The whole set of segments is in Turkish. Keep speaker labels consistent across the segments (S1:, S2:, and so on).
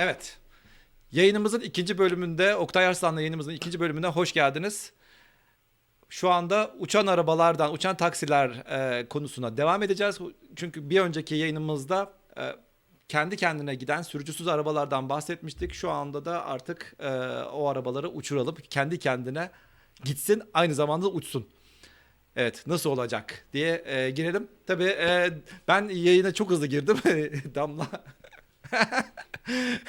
S1: Evet. Yayınımızın ikinci bölümünde, Oktay Arslan'la yayınımızın ikinci bölümüne hoş geldiniz. Şu anda uçan arabalardan, uçan taksiler e, konusuna devam edeceğiz. Çünkü bir önceki yayınımızda e, kendi kendine giden sürücüsüz arabalardan bahsetmiştik. Şu anda da artık e, o arabaları uçuralım. Kendi kendine gitsin, aynı zamanda uçsun. Evet nasıl olacak diye e, girelim. Tabii e, ben yayına çok hızlı girdim. Damla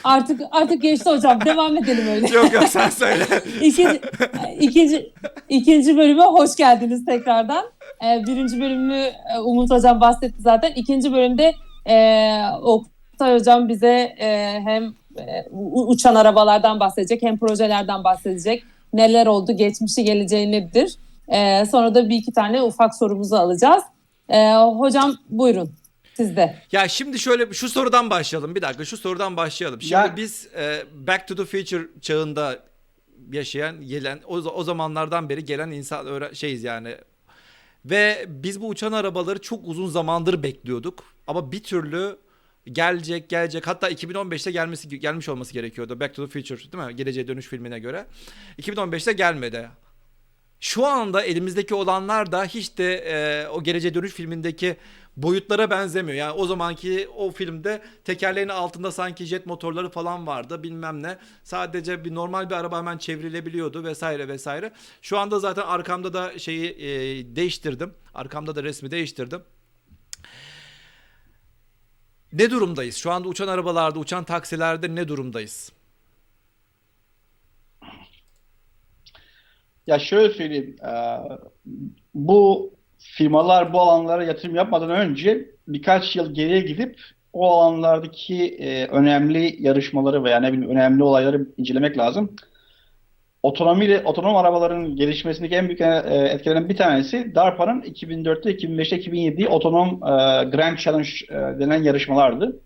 S2: Artık artık geçti hocam. Devam edelim öyle.
S1: Yok yok sen söyle.
S2: İkinci, ikinci, ikinci bölüme hoş geldiniz tekrardan. Ee, birinci bölümü e, Umut Hocam bahsetti zaten. İkinci bölümde e, Oktay Hocam bize e, hem e, uçan arabalardan bahsedecek hem projelerden bahsedecek. Neler oldu, geçmişi, geleceği nedir? E, sonra da bir iki tane ufak sorumuzu alacağız. E, hocam buyurun sizde.
S1: Ya şimdi şöyle şu sorudan başlayalım. Bir dakika şu sorudan başlayalım. Şimdi
S3: Ya-
S1: biz e, Back to the Future çağında yaşayan, gelen o, o zamanlardan beri gelen insan şeyiz yani. Ve biz bu uçan arabaları çok uzun zamandır bekliyorduk. Ama bir türlü gelecek gelecek hatta 2015'te gelmesi gelmiş olması gerekiyordu. Back to the Future değil mi? Geleceğe Dönüş filmine göre. 2015'te gelmedi. Şu anda elimizdeki olanlar da hiç de e, o Geleceğe Dönüş filmindeki boyutlara benzemiyor. Yani o zamanki o filmde tekerleğin altında sanki jet motorları falan vardı bilmem ne. Sadece bir normal bir araba hemen çevrilebiliyordu vesaire vesaire. Şu anda zaten arkamda da şeyi e, değiştirdim. Arkamda da resmi değiştirdim. Ne durumdayız? Şu anda uçan arabalarda, uçan taksilerde ne durumdayız?
S3: Ya şöyle söyleyeyim. eee, Bu firmalar bu alanlara yatırım yapmadan önce birkaç yıl geriye gidip o alanlardaki eee, önemli yarışmaları veya ne bileyim önemli olayları incelemek lazım. Otonomiyle, otonom arabaların gelişmesindeki en büyük eee, etkenlerden bir tanesi DARPA'nın 2004'te, 2005'te, 2007'de otonom Grand Challenge denen yarışmalardı.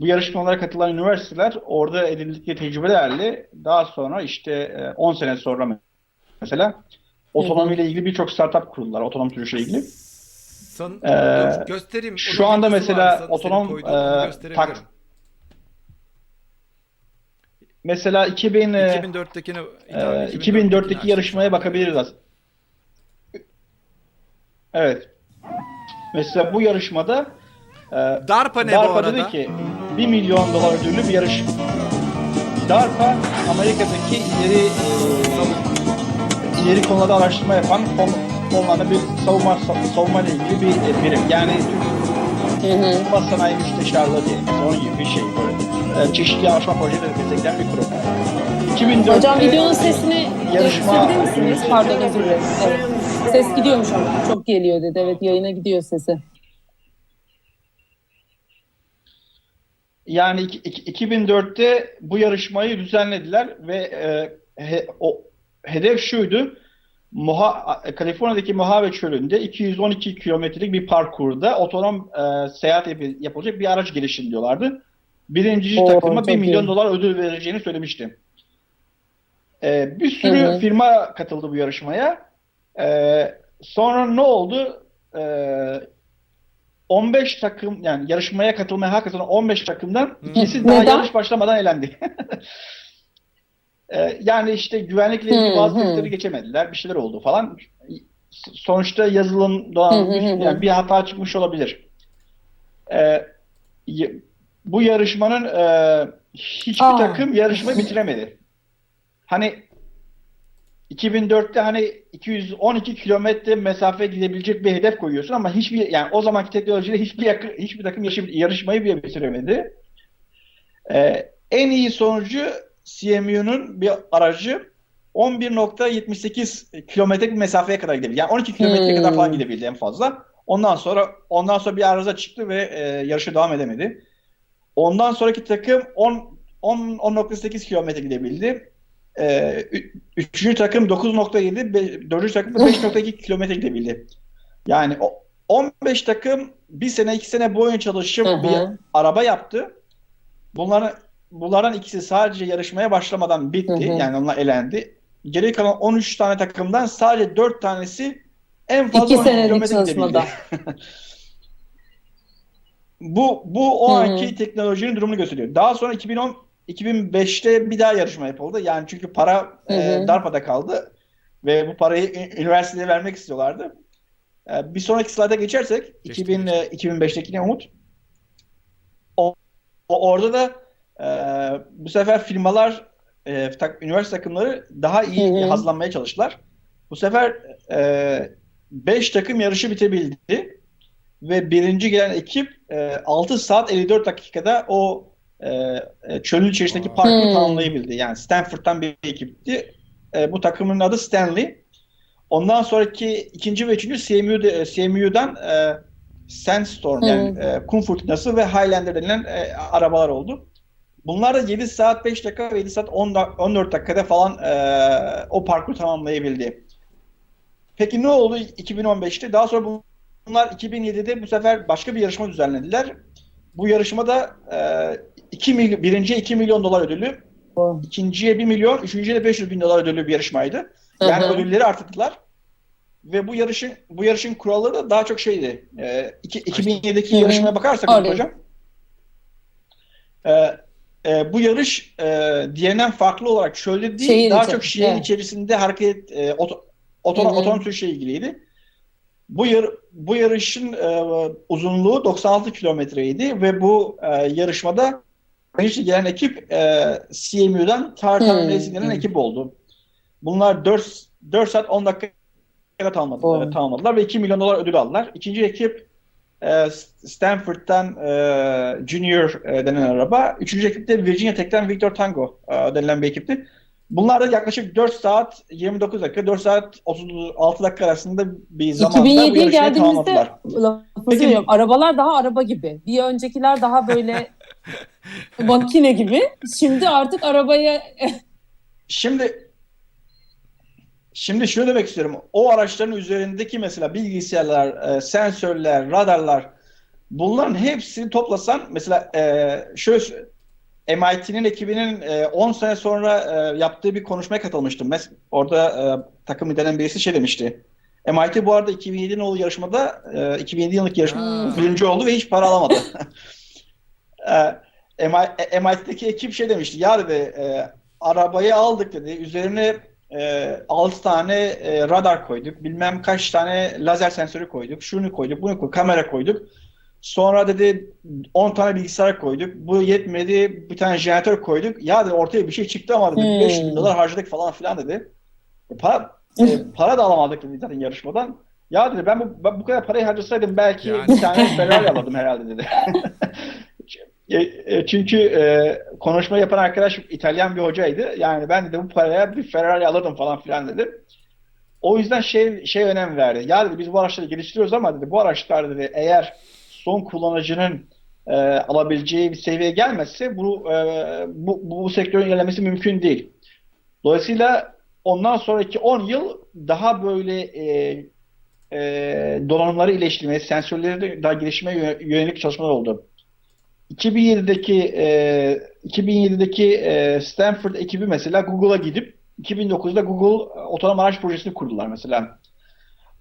S3: Bu yarışmalara katılan üniversiteler orada edindikleri tecrübelerle daha sonra işte eee, 10 sene sonra mesela otonomiyle ilgili birçok startup kurdular. Otonom sürüşle ilgili.
S1: San,
S3: Ee,
S1: göstereyim.
S3: Şu anda mesela otonom, e, tak- Mesela 2000, eee,
S1: 2004'tekini
S3: eee, 2004'teki yarışmaya bakabiliriz aslında. Evet. Mesela bu yarışmada eee
S1: DARPA ne bu
S3: DARPA
S1: arada?
S3: dedi ki 1 milyon dolar ödüllü bir yarış. DARPA Amerika'daki ileri eee, ileri konularda araştırma yapan konu, konularda bir savunma savunma ile ilgili bir e, birim. Yani Savunma Sanayi Müsteşarlığı diye onun gibi bir şey böyle. E, çeşitli araştırma projeleri destekleyen bir kurum. 2004'te
S2: Hocam videonun sesini
S3: yarışma-
S2: misiniz? Pardon özür dilerim. Evet. Ses gidiyormuş ama çok geliyor dedi. Evet yayına gidiyor sesi.
S3: Yani iki- iki- 2004'te bu yarışmayı düzenlediler ve e, he- o hedef şuydu. Moha, Kaliforniya'daki Mojave Çölü'nde 212 kilometrelik bir parkurda otonom e, seyahat yap- yapılacak bir araç geliştirin diyorlardı. Birinci
S2: Oo,
S3: takıma
S2: çok
S3: 1 milyon
S2: iyi.
S3: dolar ödül vereceğini söylemişti. E, bir sürü
S2: Hı hı.
S3: firma katıldı bu yarışmaya. E, sonra ne oldu? E, 15 takım yani yarışmaya katılmaya hak kazanan 15 takımdan ikisi daha yarış başlamadan elendi. Ee, yani işte güvenlikle ilgili bazı testleri geçemediler. Bir şeyler oldu falan. Sonuçta yazılım doğan yani bir hata çıkmış olabilir. Y- bu yarışmanın e, hiçbir
S2: Aa.
S3: takım yarışmayı bitiremedi. Hani 2004'te hani 212 kilometre mesafe gidebilecek bir hedef koyuyorsun ama hiçbir yani o zamanki teknolojiyle hiçbir yakı- hiçbir takım yarışmayı bile bitiremedi. Ee, en iyi sonucu CMU'nun bir aracı 11.78 kilometrelik bir mesafeye kadar gidebildi. Yani 12 kilometreye kadar falan
S2: Hmm.
S3: gidebildi en fazla. Ondan sonra ondan sonra bir arıza çıktı ve e, yarışa devam edemedi. Ondan sonraki takım 10 10 10.8 kilometre gidebildi. Ee, üçüncü takım 9.7, be- dördüncü takım da 5.2 kilometre gidebildi. Yani o 15 takım bir sene iki sene boyunca çalışıp bir araba yaptı. Bunların bunlardan ikisi sadece yarışmaya başlamadan bitti.
S2: Hı hı.
S3: Yani onlar elendi. Geri kalan 13 tane takımdan sadece 4 tanesi en fazla
S2: İki
S3: 12
S2: senelik
S3: kilometre
S2: çalışmada.
S3: Bu bu o
S2: Hı hı.
S3: anki teknolojinin durumunu gösteriyor. Daha sonra 2010 2005'te bir daha yarışma yapıldı. Yani çünkü para
S2: Hı
S3: e,
S2: hı.
S3: darpada kaldı ve bu parayı üniversiteye vermek istiyorlardı. E, bir sonraki slayda geçersek
S1: Geçtim,
S3: 2000 e, 2005'tekine Umut. O, o- orada da e, bu sefer firmalar e, tak- üniversite takımları daha iyi
S2: Hı hı.
S3: hazırlanmaya çalıştılar. Bu sefer 5 takım yarışı bitebildi ve birinci gelen ekip e, 6 saat 54 dakikada o e, e, çölün içerisindeki parkuru
S2: Hmm.
S3: tamamlayabildi. Yani Stanford'dan bir ekipti. E, bu takımın adı Stanley. Ondan sonraki ikinci ve üçüncü CMU'de, CMU'dan e, Sandstorm yani
S2: Hmm.
S3: e, kum fırtınası ve Highlander denilen e, arabalar oldu. Bunlar da 7 saat 5 dakika ve 7 saat 10 da- 14 dakikada falan e, o parkuru tamamlayabildi. Peki ne oldu 2015'te? Daha sonra bu- bunlar 2007'de bu sefer başka bir yarışma düzenlediler. Bu yarışmada e, 2 milyon, birinciye 2 milyon dolar ödülü, ikinciye 1 milyon, üçüncüye de 500 bin dolar ödüllü bir yarışmaydı. Yani
S2: Hı hı.
S3: ödülleri arttırdılar. Ve bu yarışın bu yarışın kuralları da daha çok şeydi. E, iki- 2007'deki
S2: Hı hı.
S3: yarışmaya bakarsak hocam. E, e, bu yarış e, diğerinden farklı olarak şöyle değil,
S2: Şehir
S3: daha
S2: içi-
S3: çok şehir
S2: evet.
S3: içerisinde hareket e, oto, otonom, otonom ilgiliydi. Bu yar, bu yarışın e, uzunluğu 96 kilometreydi ve bu e, yarışmada birinci gelen ekip e, CMU'dan Tartan
S2: Hmm.
S3: Racing denen ekip oldu. Bunlar 4, 4 saat 10 dakika tamamladılar,
S2: Oh.
S3: tamamladılar ve 2 milyon dolar ödül aldılar. İkinci ekip Stanford'dan e, Junior e, denen araba. Üçüncü ekip de Virginia Tech'ten Victor Tango e, denilen bir ekipti. Bunlar da yaklaşık 4 saat 29 dakika, 4 saat 36 dakika arasında bir zamanda bu
S2: 2007'ye
S3: yarışmayı
S2: geldiğimizde
S3: Peki-
S2: bölüyorum. Arabalar daha araba gibi. Bir öncekiler daha böyle makine gibi. Şimdi artık arabaya
S3: Şimdi şimdi şunu demek istiyorum. O araçların üzerindeki mesela bilgisayarlar, e, sensörler, radarlar bunların hepsini toplasan mesela e, şöyle MIT'nin ekibinin e, 10 sene sonra e, yaptığı bir konuşmaya katılmıştım. Mes orada e, takım liderinden birisi şey demişti. MIT bu arada 2007 nolu yarışmada e, 2007 yıllık yarışma
S1: Ha.
S3: birinci oldu ve hiç para alamadı. e, MI- MIT'deki ekip şey demişti. Ya dedi e, arabayı aldık dedi. Üzerine e, 6 tane e, radar koyduk. Bilmem kaç tane lazer sensörü koyduk. Şunu koyduk, bunu koyduk. Kamera koyduk. Sonra dedi 10 tane bilgisayar koyduk. Bu yetmedi. Bir tane jeneratör koyduk. Ya dedi ortaya bir şey çıktı ama dedi
S2: Hmm.
S3: 500 bin dolar harcadık falan filan dedi. E, para, e, para da alamadık dedi zaten yarışmadan. Ya dedi ben bu, ben bu kadar parayı harcasaydım belki
S1: Yani.
S3: bir tane Ferrari alırdım herhalde dedi. E, e, Çünkü e, konuşma yapan arkadaş İtalyan bir hocaydı. Yani ben dedi bu paraya bir Ferrari alırdım falan filan dedi. O yüzden şey şey önem verdi. Ya dedi biz bu araçları geliştiriyoruz ama dedi bu araçlar dedi eğer son kullanıcının e, alabileceği bir seviyeye gelmezse bu, e, bu, bu, bu sektörün ilerlemesi mümkün değil. Dolayısıyla ondan sonraki 10 yıl daha böyle e, e, donanımları iyileştirmeye, sensörleri de daha geliştirmeye yö- yönelik çalışmalar oldu. 2007'deki e, 2007'deki e, Stanford ekibi mesela Google'a gidip 2009'da Google e, otonom araç projesini kurdular mesela.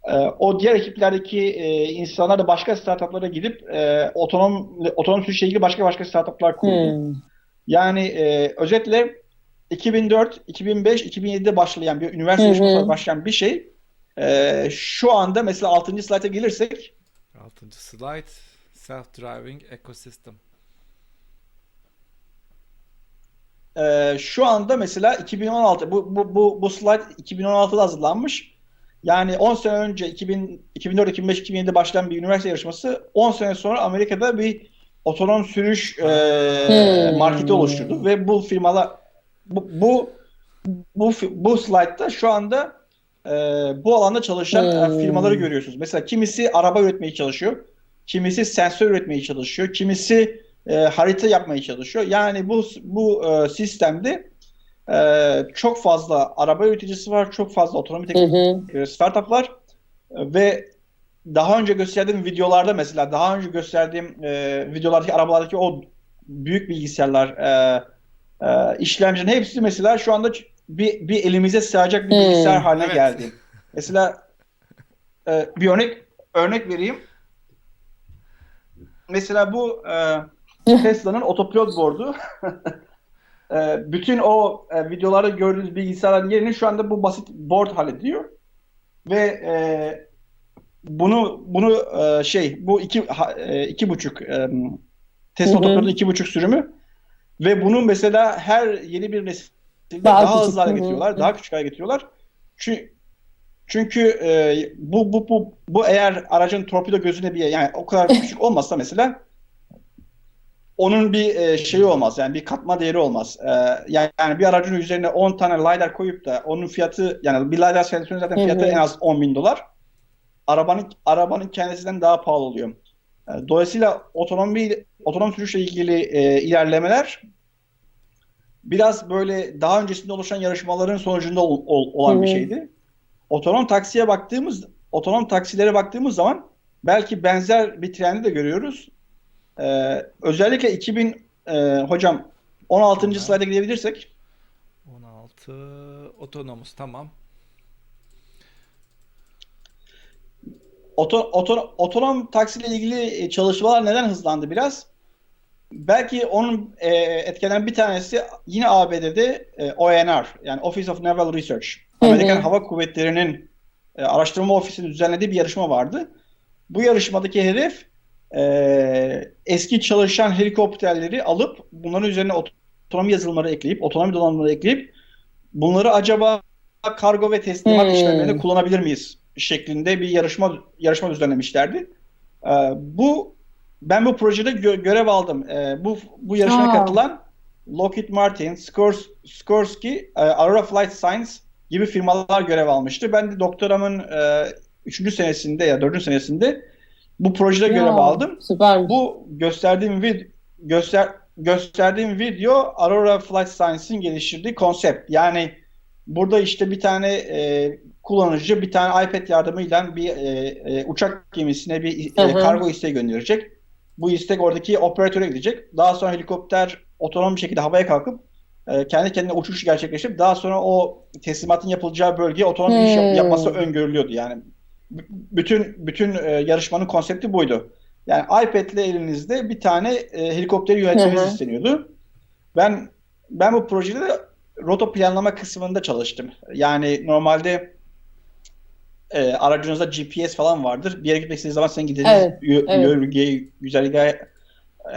S3: E, o diğer ekiplerdeki e, insanlar da başka startuplara gidip e, otonom otonom sürüşle ilgili başka başka startuplar kurdu.
S2: Hmm.
S3: Yani e, özetle 2004, 2005, 2007'de başlayan bir üniversite yarışmasına başlayan bir şey e, şu anda mesela 6. slayta gelirsek
S1: 6. slide self-driving ecosystem.
S3: E, şu anda mesela 2016 bu bu bu bu slide 2016'da hazırlanmış. Yani 10 sene önce 2000, 2004, 2005, 2007'de başlayan bir üniversite yarışması 10 sene sonra Amerika'da bir otonom sürüş e,
S2: Hmm.
S3: marketi oluşturdu ve bu firmalar bu bu bu, bu slide'da şu anda e, bu alanda çalışan
S2: Hmm.
S3: firmaları görüyorsunuz. Mesela kimisi araba üretmeye çalışıyor, kimisi sensör üretmeye çalışıyor, kimisi e, harita yapmaya çalışıyor. Yani bu bu e, sistemde e, çok fazla araba üreticisi var, çok fazla otonom
S2: Hı
S3: teknoloji
S2: hı.
S3: e, startup var E, ve daha önce gösterdiğim videolarda mesela daha önce gösterdiğim e, videolardaki arabalardaki o büyük bilgisayarlar e, e, işlemcilerin hepsi mesela şu anda bir, bir elimize sığacak bir
S2: Hmm.
S3: bilgisayar haline
S1: Evet.
S3: geldi. Mesela e, bir örnek örnek vereyim. Mesela bu e, Tesla'nın otopilot board'u e, bütün o e, videolarda gördüğünüz bilgisayarların yerini şu anda bu basit board hallediyor. Ve e, bunu bunu e, şey bu iki ha- e, iki buçuk e, Tesla otokratın iki buçuk sürümü ve bunu mesela her yeni bir nesilde
S2: Daha
S3: daha, hızlı hale
S2: hı.
S3: getiriyorlar, daha küçük hale getiriyorlar. Çünkü çünkü e, bu bu bu bu eğer aracın torpido gözüne bir yani o kadar küçük olmazsa mesela onun bir e, şeyi olmaz yani bir katma değeri olmaz. E, yani, yani bir aracın üzerine 10 tane lidar koyup da onun fiyatı yani bir lidar sensörünün zaten
S2: Hı
S3: fiyatı
S2: hı.
S3: en az 10 bin dolar. Arabanın arabanın kendisinden daha pahalı oluyor. E, dolayısıyla otonomi otonom sürüşle ilgili e, ilerlemeler biraz böyle daha öncesinde oluşan yarışmaların sonucunda ol- ol- olan
S2: Hı
S3: bir
S2: hı.
S3: şeydi. Otonom taksiye baktığımız otonom taksilere baktığımız zaman belki benzer bir trendi de görüyoruz. Ee, özellikle 2000 e, hocam 16.
S1: Tamam.
S3: slayda gidebilirsek
S1: 16 otonomuz tamam.
S3: oto, oto, otonom taksiyle ilgili e, çalışmalar neden hızlandı biraz? Belki onun e, etkilenen bir tanesi yine ABD'de e, ONR yani Office of Naval Research.
S2: Hı hı.
S3: Amerikan Hava Kuvvetleri'nin e, araştırma ofisinin düzenlediği bir yarışma vardı. Bu yarışmadaki hedef e, eski çalışan helikopterleri alıp bunların üzerine otonomi yazılımları ekleyip, otonomi donanımları ekleyip bunları acaba kargo ve teslimat
S2: Hmm.
S3: işlemlerinde kullanabilir miyiz şeklinde bir yarışma yarışma düzenlemişlerdi. E, bu ben bu projede gö- görev aldım. E, bu bu yarışmaya
S2: Aa.
S3: katılan Lockheed Martin, Skors, Skorsky, e, Aurora Flight Science gibi firmalar görev almıştı. Ben de doktoramın 3. senesinde ya 4. senesinde bu projede görev aldım.
S2: Süper.
S3: Bu gösterdiğim vid göster gösterdiğim video Aurora Flight Science'in geliştirdiği konsept. Yani burada işte bir tane e, kullanıcı bir tane iPad yardımıyla bir e, e, uçak gemisine bir e, kargo isteği gönderecek. Bu istek oradaki operatöre gidecek. Daha sonra helikopter otonom bir şekilde havaya kalkıp e, kendi kendine uçuş gerçekleştirip daha sonra o teslimatın yapılacağı bölgeye otonom iniş yap-
S2: Hmm.
S3: yapması öngörülüyordu. Yani bütün bütün e, yarışmanın konsepti buydu. Yani iPad'le elinizde bir tane e, helikopteri yönetmeniz isteniyordu. Ben ben bu projede de rota planlama kısmında çalıştım. Yani normalde e, aracınızda GPS falan vardır. Bir yere gitmek istediğiniz zaman sen gideceğiniz
S2: Evet,
S3: yö-
S2: evet.
S3: yörüngeyi, güzergahı e,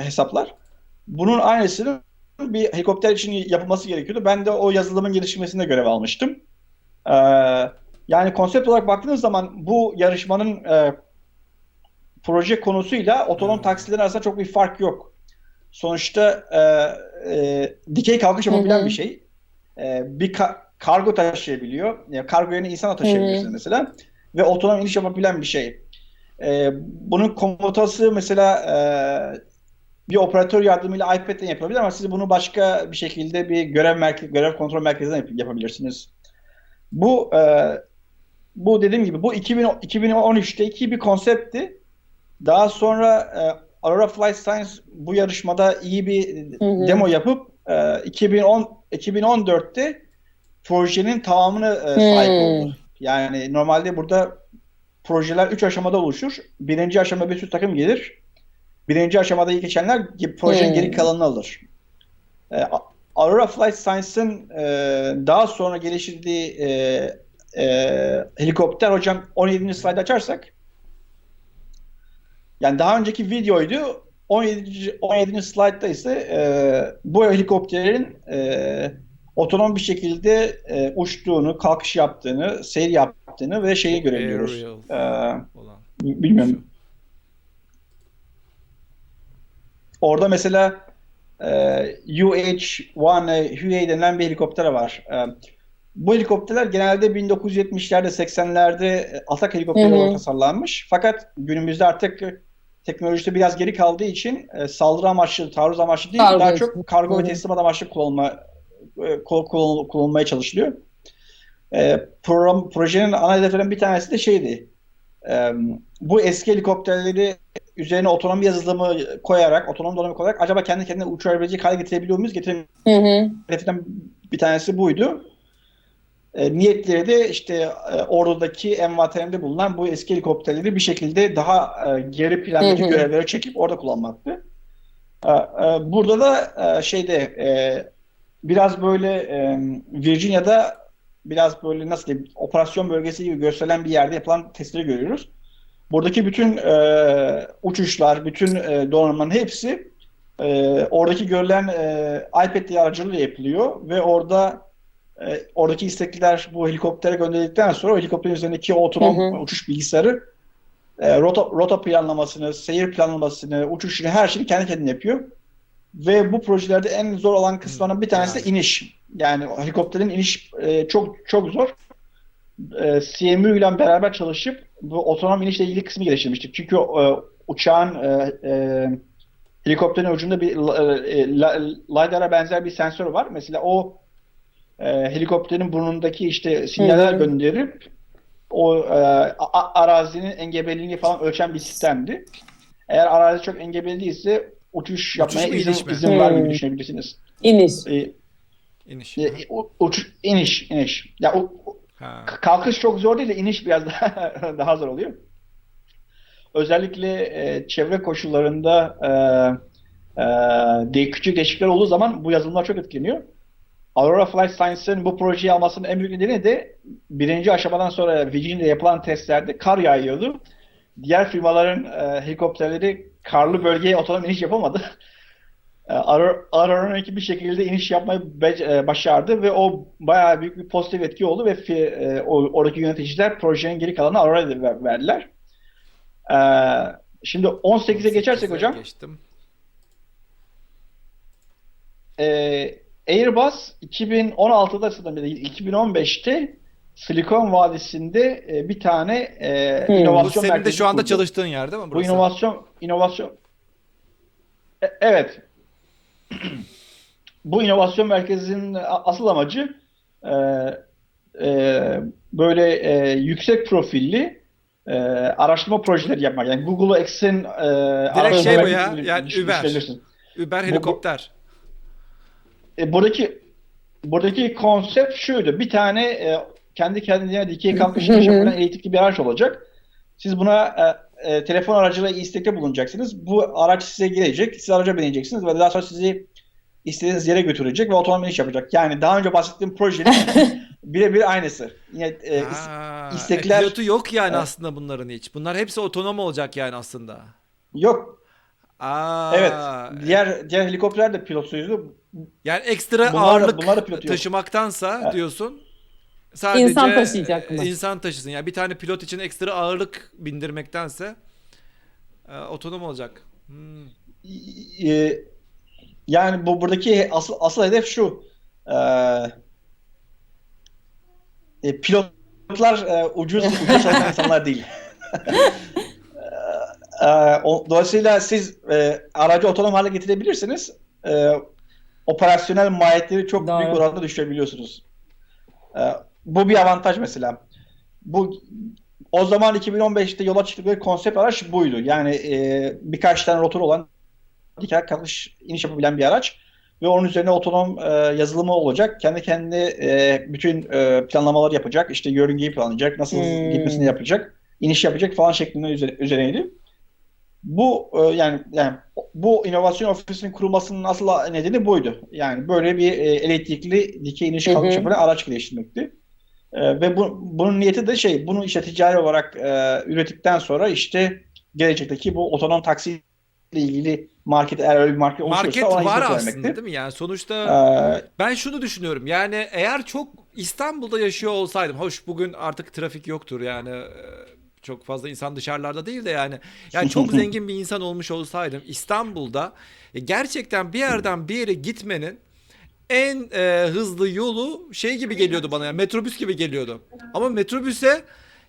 S3: hesaplar. Bunun aynısını bir helikopter için yapılması gerekiyordu. Ben de o yazılımın geliştirmesinde görev almıştım. Ee, yani konsept olarak baktığınız zaman bu yarışmanın e, proje konusuyla otonom
S1: Hmm.
S3: taksilerin arasında çok bir fark yok. Sonuçta e, e, dikey kalkış yapabilen
S2: hı.
S3: bir şey. E, bir ka- kargo taşıyabiliyor. Yani kargo yerine insan
S2: Hı hı.
S3: mesela. Ve otonom iniş yapabilen bir şey. E, bunun komutası mesela e, bir operatör yardımıyla iPad'den yapılabilir ama siz bunu başka bir şekilde bir görev merkez, görev kontrol merkezinden yap- yapabilirsiniz. Bu e, bu dediğim gibi bu 2000, 2013'teki bir konseptti. Daha sonra e, Aurora Flight Science bu yarışmada iyi bir
S2: Hı hı.
S3: demo yapıp e, 2010 2014'te projenin tamamını e, sahip
S2: Hmm.
S3: oldu. Yani normalde burada projeler 3 aşamada oluşur. Birinci aşama bir sürü takım gelir. Birinci aşamada iyi geçenler ge- projenin
S2: Hmm.
S3: geri kalanını alır. E, Aurora Flight Science'ın e, daha sonra geliştirdiği e, e, helikopter hocam 17. slide açarsak yani daha önceki videoydu 17. 17. slide'da ise e, bu helikopterin e, otonom bir şekilde e, uçtuğunu, kalkış yaptığını, seyir yaptığını ve şeyi görebiliyoruz. E, bilmiyorum. Orada mesela e, UH-1 e, Huey denilen bir helikopter var. E, bu helikopterler genelde 1970'lerde 80'lerde e, atak
S2: hı.
S3: olarak tasarlanmış. Fakat günümüzde artık e, teknolojide biraz geri kaldığı için e, saldırı amaçlı, taarruz amaçlı değil,
S2: Kargo
S3: daha çok kargo ve teslimat amaçlı kullanılma, e, kul- kullan- kullanılmaya çalışılıyor. E, program projenin ana hedeflerinden bir tanesi de şeydi. E, bu eski helikopterleri üzerine otonom yazılımı koyarak, otonom donanımı koyarak acaba kendi kendine uçabilecek hale getirebiliyor muyuz? Getiremiyor
S2: Hı hı.
S3: hedeften bir tanesi buydu. E, niyetleri de işte e, ordudaki envanterinde bulunan bu eski helikopterleri bir şekilde daha e, geri plandaki görevlere çekip orada kullanmaktı. E, e, burada da e, şeyde e, biraz böyle e, Virginia'da biraz böyle nasıl diyeyim operasyon bölgesi gibi gösterilen bir yerde yapılan testleri görüyoruz. Buradaki bütün e, uçuşlar, bütün e, donanmanın hepsi e, oradaki görülen e, iPad aracılığıyla yapılıyor ve orada e, oradaki istekliler bu helikoptere gönderildikten sonra o helikopterin üzerindeki otonom
S2: Hı hı.
S3: uçuş bilgisayarı e, rota, rota planlamasını, seyir planlamasını, uçuşunu her şeyini kendi kendine yapıyor. Ve bu projelerde en zor olan kısmının bir tanesi de iniş. Yani helikopterin iniş e, çok çok zor. E, CMU ile beraber çalışıp bu otonom inişle ilgili kısmı geliştirmiştik. Çünkü e, uçağın e, e, helikopterin ucunda bir e, la- LiDAR'a benzer bir sensör var. Mesela o e, helikopterin burnundaki işte sinyaller gönderip o e, a- arazinin engebeliliğini falan ölçen bir sistemdi. Eğer arazi çok engebeli değilse uçuş yapmaya
S1: mu,
S3: izin,
S1: mi?
S3: izin var gibi
S2: Hmm.
S3: düşünebilirsiniz.
S2: İniş.
S3: E,
S1: İniş.
S3: e, u- uçuş, iniş, iniş. Ya o,
S1: Ha.
S3: kalkış çok zor değil de iniş biraz daha daha zor oluyor. Özellikle e, çevre koşullarında e, e, de, küçük değişiklikler olduğu zaman bu yazılımlar çok etkileniyor. Aurora Flight Science'ın bu projeyi almasının en büyük nedeni de birinci aşamadan sonra Virginia'da yapılan testlerde kar yağıyordu. Diğer firmaların e, helikopterleri karlı bölgeye otonom iniş yapamadı. E, Aurora- Aurora'nın ekibi bir şekilde iniş yapmayı e, başardı ve o bayağı büyük bir pozitif etki oldu ve e, oradaki yöneticiler projenin geri kalanını Aurora'ya ver- verdiler. Şimdi 18'e geçersek
S1: 18'e
S3: hocam.
S1: Geçtim.
S3: Ee, Airbus 2016'da sanırım ya da 2015'te Silikon Vadisi'nde e, bir tane e,
S2: Hmm.
S1: Bu
S3: inovasyon
S1: senin de şu anda
S3: kurdu.
S1: çalıştığın yer değil mi
S3: Bu
S1: burası?
S3: inovasyon inovasyon E- evet. Bu inovasyon merkezinin asıl amacı e, e, böyle e, yüksek profilli e, araştırma projeleri yapmak. Yani Google'u X'in e, araştırma
S1: şey bu ya, yani Uber. Uber
S3: Bu-
S1: helikopter.
S3: E, buradaki buradaki konsept şuydu. Bir tane e, kendi kendine dikey kalkış yapabilen elektrikli bir araç olacak. Siz buna e, e, telefon aracılığıyla istekte bulunacaksınız. Bu araç size gelecek. Siz araca bineceksiniz ve daha sonra sizi istediğiniz yere götürecek ve otonom iniş yapacak. Yani daha önce bahsettiğim projenin birebir aynısı. Yine e,
S1: Ha,
S3: istekler-
S1: e, pilotu yok yani
S3: Evet.
S1: aslında bunların hiç. Bunlar hepsi otonom olacak yani aslında.
S3: yok.
S1: Aa,
S3: Evet. Diğer diğer helikopterler de pilotsuzdu.
S1: Yani ekstra
S3: Bunlar-
S1: ağırlık
S3: bunlar
S1: taşımaktansa
S3: Evet.
S1: diyorsun. Sadece
S2: İnsan taşıyacak mı?
S1: e, İnsan taşısın. Yani bir tane pilot için ekstra ağırlık bindirmektense e, otonom olacak. Hmm.
S3: E, yani bu buradaki asıl asıl hedef şu. E, e, pilotlar e, ucuz ucuz çalışan insanlar değil. E, o- dolayısıyla siz e, aracı otonom hale getirebilirsiniz. E, operasyonel maliyetleri çok
S2: Doğru.
S3: büyük oranda düşürebiliyorsunuz. E, bu bir avantaj mesela. Bu o zaman 2015'te yola çıktıkları konsept araç buydu. Yani e, birkaç tane rotor olan diker kalkış iniş yapabilen bir araç ve onun üzerine otonom e, yazılımı olacak. Kendi kendine e, bütün e, planlamaları yapacak. İşte yörüngeyi planlayacak, nasıl
S2: Hmm.
S3: gitmesini yapacak, iniş yapacak falan şeklinde üzerineydi. Bu e, yani yani bu inovasyon ofisinin kurulmasının asıl nedeni buydu. Yani böyle bir e, elektrikli dikey iniş kalkış yapan araç geliştirmekti. E, ve bu, bunun niyeti de şey, bunu işte ticari olarak e, ürettikten sonra işte gelecekteki bu otonom taksi ile ilgili market eğer öyle bir market oluşursa
S1: Market var aslında
S3: vermekti.
S1: değil mi? Yani sonuçta
S3: Ee,
S1: ben şunu düşünüyorum. Yani eğer çok İstanbul'da yaşıyor olsaydım. Hoş bugün artık trafik yoktur yani. Çok fazla insan dışarılarda değil de yani. Yani çok zengin bir insan olmuş olsaydım İstanbul'da e, gerçekten bir yerden bir yere gitmenin en e, hızlı yolu şey gibi geliyordu bana yani metrobüs gibi geliyordu. Ama metrobüse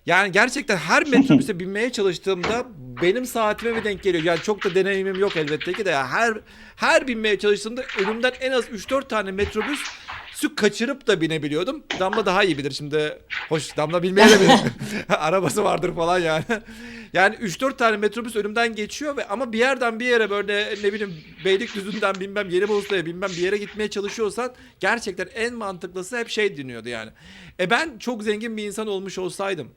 S1: yani gerçekten her metrobüse binmeye çalıştığımda benim saatime mi denk geliyor? Yani çok da deneyimim yok elbette ki de ya her her binmeye çalıştığımda önümden en az 3-4 tane metrobüs su kaçırıp da binebiliyordum. Damla daha iyi bilir şimdi. Hoş Damla bilmeye de bilir. Arabası vardır falan yani. Yani 3-4 tane metrobüs önümden geçiyor ve ama bir yerden bir yere böyle ne bileyim Beylikdüzü'nden bilmem Yerebolu'ya bilmem bir yere gitmeye çalışıyorsan gerçekten en mantıklısı hep şey dinliyordu yani. E ben çok zengin bir insan olmuş olsaydım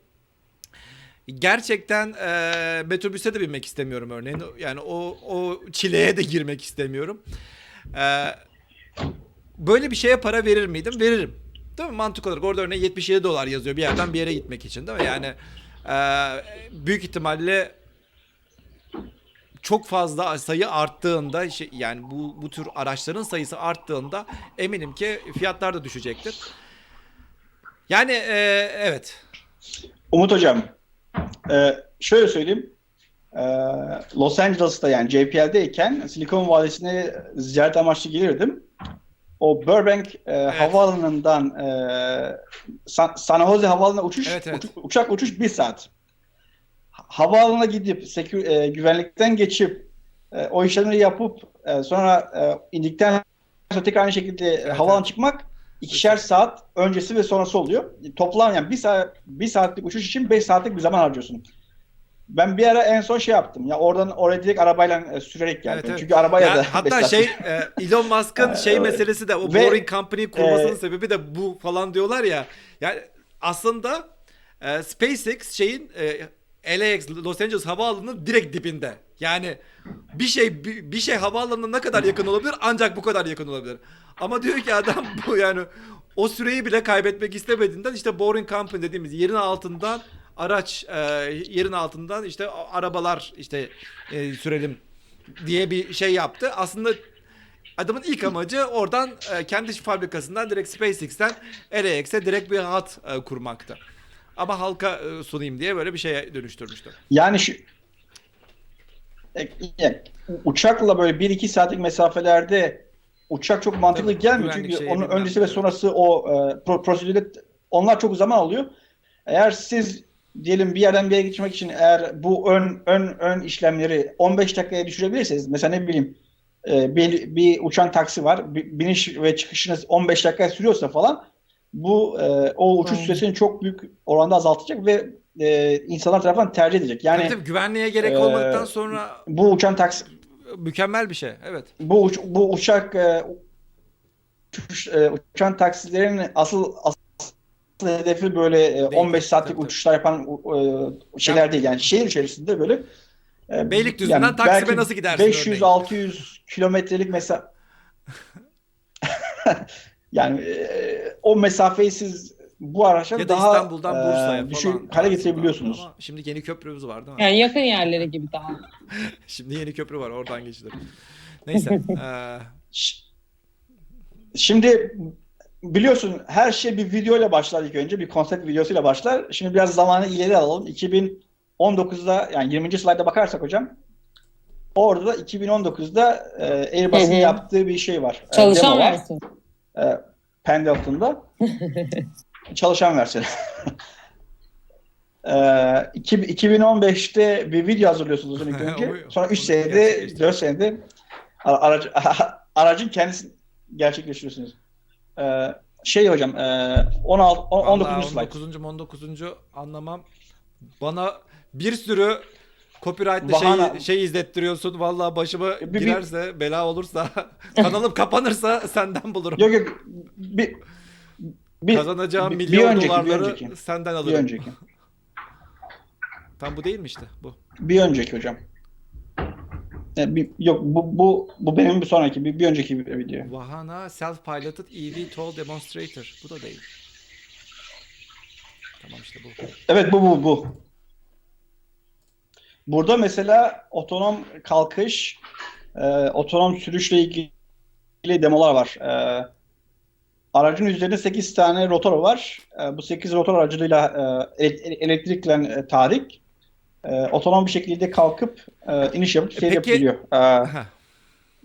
S1: gerçekten e, metrobüse de binmek istemiyorum örneğin. Yani o o çileye de girmek istemiyorum. E, böyle bir şeye para verir miydim? Veririm. Değil mi? Mantık olarak orada örneğin 77 dolar yazıyor bir yerden bir yere gitmek için değil mi? Yani e, büyük ihtimalle çok fazla sayı arttığında şey, yani bu bu tür araçların sayısı arttığında eminim ki fiyatlar da düşecektir. Yani e, evet.
S3: Umut Hocam, e, şöyle söyleyeyim. E, Los Angeles'ta yani JPL'deyken Silikon Vadisi'ne ziyaret amaçlı gelirdim. O Burbank e, havaalanından e, San, San Jose havaalanına uçuş,
S1: Evet, evet.
S3: uçu- uçak uçuş bir saat. Havaalanına gidip sekü- e, güvenlikten geçip e, o işlemleri yapıp e, sonra e, indikten sonra tekrar aynı şekilde e, havaalanına
S1: evet.
S3: çıkmak ikişer saat öncesi ve sonrası oluyor. Toplam yani bir saat bir saatlik uçuş için 5 saatlik bir zaman harcıyorsun. Ben bir ara en son şey yaptım. Ya oradan oraya direkt arabayla e, sürerek geldim.
S1: Evet, evet.
S3: Çünkü arabaya
S1: Ya
S3: da
S1: hatta şey e, Elon Musk'ın şey meselesi de o
S3: Ve,
S1: Boring Company'yi kurmasının
S3: e,
S1: sebebi de bu falan diyorlar ya. Yani aslında e, SpaceX şeyin e, LAX Los Angeles havaalanının direkt dibinde. Yani bir şey bir, bir şey havaalanına ne kadar yakın olabilir ancak bu kadar yakın olabilir. Ama diyor ki adam bu yani o süreyi bile kaybetmek istemediğinden işte Boring Company dediğimiz yerin altından araç e, yerin altından işte arabalar işte e, sürelim diye bir şey yaptı. Aslında adamın ilk amacı oradan e, kendi fabrikasından direkt SpaceX'ten LAX'e direkt bir hat e, kurmaktı. Ama halka e, sunayım diye böyle bir şeye dönüştürmüştü.
S3: Yani şu e, uçakla böyle 1-2 saatlik mesafelerde uçak çok mantıklı
S1: Tabii,
S3: gelmiyor. Çünkü
S1: şeyi
S3: onun öncesi ve sonrası o e, pro- prosedürde onlar çok zaman alıyor. Eğer siz diyelim bir yerden bir yere gitmek için eğer bu ön ön ön işlemleri 15 dakikaya düşürebilirseniz mesela ne bileyim e, bir, bir uçan taksi var. bi- Biniş ve çıkışınız 15 dakika sürüyorsa falan bu e, o uçuş
S2: Hmm.
S3: süresini çok büyük oranda azaltacak ve e, insanlar tarafından tercih edecek. Yani
S1: Tabii tabii, güvenliğe gerek
S3: e,
S1: olmadıktan sonra
S3: bu uçan taksi
S1: mükemmel bir şey. Evet.
S3: bu uç- bu uçak e, uçuş, e, uçan taksilerin asıl asıl hedefi böyle e, 15 saatlik
S1: tabii, tabii.
S3: uçuşlar yapan e, şeyler değil yani şehir içerisinde böyle e,
S1: Beylikdüzü'nden
S3: yani
S1: Taksim'e nasıl gidersin örneğin?
S3: 500-600 kilometrelik mesela yani e, o mesafeyi siz bu araçla
S1: Ya da
S3: daha
S1: İstanbul'dan
S3: e,
S1: Bursa'ya
S3: düşük
S1: falan.
S3: hale getirebiliyorsunuz.
S1: Ama şimdi yeni köprümüz var değil mi?
S2: Yani yakın yerlere gibi daha.
S1: Şimdi yeni köprü var oradan geçilir. Neyse.
S3: Ş- Şimdi biliyorsun her şey bir video ile başlar ilk önce. Bir konsept videosuyla başlar. Şimdi biraz zamanı ileri alalım. 2019'da yani 20. slayda bakarsak hocam orada da 2019'da e, Airbus'un
S2: Hı hı.
S3: yaptığı bir şey var. E,
S2: Çalışan
S3: var.
S2: versiyon.
S3: E, Pendleton'da. Çalışan versiyon. e, iki- 2015'te bir video hazırlıyorsunuz ilk önce. Sonra 3
S1: onu
S3: senede,
S1: gerçekleştiriyorsunuz.
S3: 4 senede ara- aracı, aracın kendisini gerçekleştiriyorsunuz. E, şey hocam, e, 16, on- 19.
S1: Vallahi
S3: slide.
S1: 19. 19. anlamam. Bana bir sürü copyright'lı şey, şey izlettiriyorsun. Vallahi başıma
S3: Bir- bir-
S1: girerse, bela olursa, kanalım kapanırsa senden bulurum.
S3: Yok yok, bir, bir,
S1: Kazanacağım
S3: bir- bir
S1: milyon
S3: önceki, bir
S1: dolarları
S3: önceki.
S1: senden
S3: bir
S1: alırım.
S3: önceki.
S1: Tam bu değil mi işte bu?
S3: Bir önceki hocam. E, bir, yok bu, bu bu benim bir sonraki bir, bir önceki bir video.
S1: Vahana Self-Piloted EV Toll Demonstrator. Bu da değil. Tamam işte bu.
S3: Evet bu bu bu. Burada mesela otonom kalkış, e, otonom sürüşle ilgili demolar var. E, aracın üzerinde 8 tane rotor var. E, bu 8 rotor aracılığıyla e, ele- elektrikle e, tahrik, e, otonom bir şekilde kalkıp e, iniş yapıp seyir
S1: peki-
S3: yapabiliyor. E,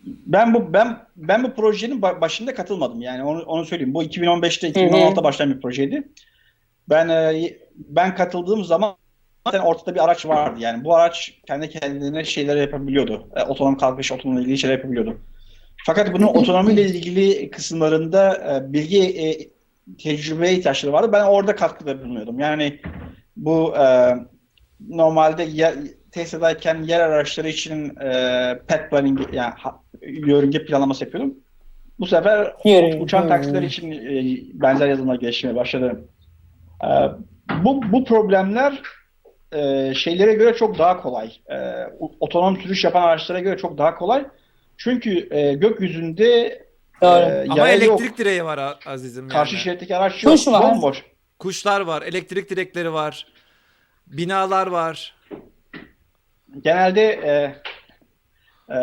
S3: ben bu ben ben bu projenin ba- başında katılmadım yani onu onu söyleyeyim. Bu 2015'te 2016'da başlayan bir projeydi. Ben e, ben katıldığım zaman zaten ortada bir araç vardı. Yani bu araç kendi kendine şeyler yapabiliyordu. E, otonom kalkış, otonomla ilgili şeyler yapabiliyordu. Fakat bunun otonomiyle ilgili kısımlarında e, bilgi e, tecrübeye ihtiyaçları vardı. Ben orada katkıda bulunuyordum. Yani bu e, normalde yer, Tesla'dayken yer araçları için e, path planning yani ha- yörünge planlaması yapıyordum. Bu sefer
S2: Yörünge.
S3: uçan taksiler için e, benzer yazılımlar gelişmeye başladı. E, bu, bu problemler e, şeylere göre çok daha kolay. E, otonom sürüş yapan araçlara göre çok daha kolay. Çünkü e, gökyüzünde
S2: Doğru.
S3: Ee,
S1: Ama
S3: yaya yok.
S1: elektrik direği var azizim yani.
S3: Karşı şeritteki araç yok.
S2: Kuş var.
S3: Bomboş.
S1: Kuşlar var, elektrik direkleri var. Binalar var.
S3: Genelde e, e,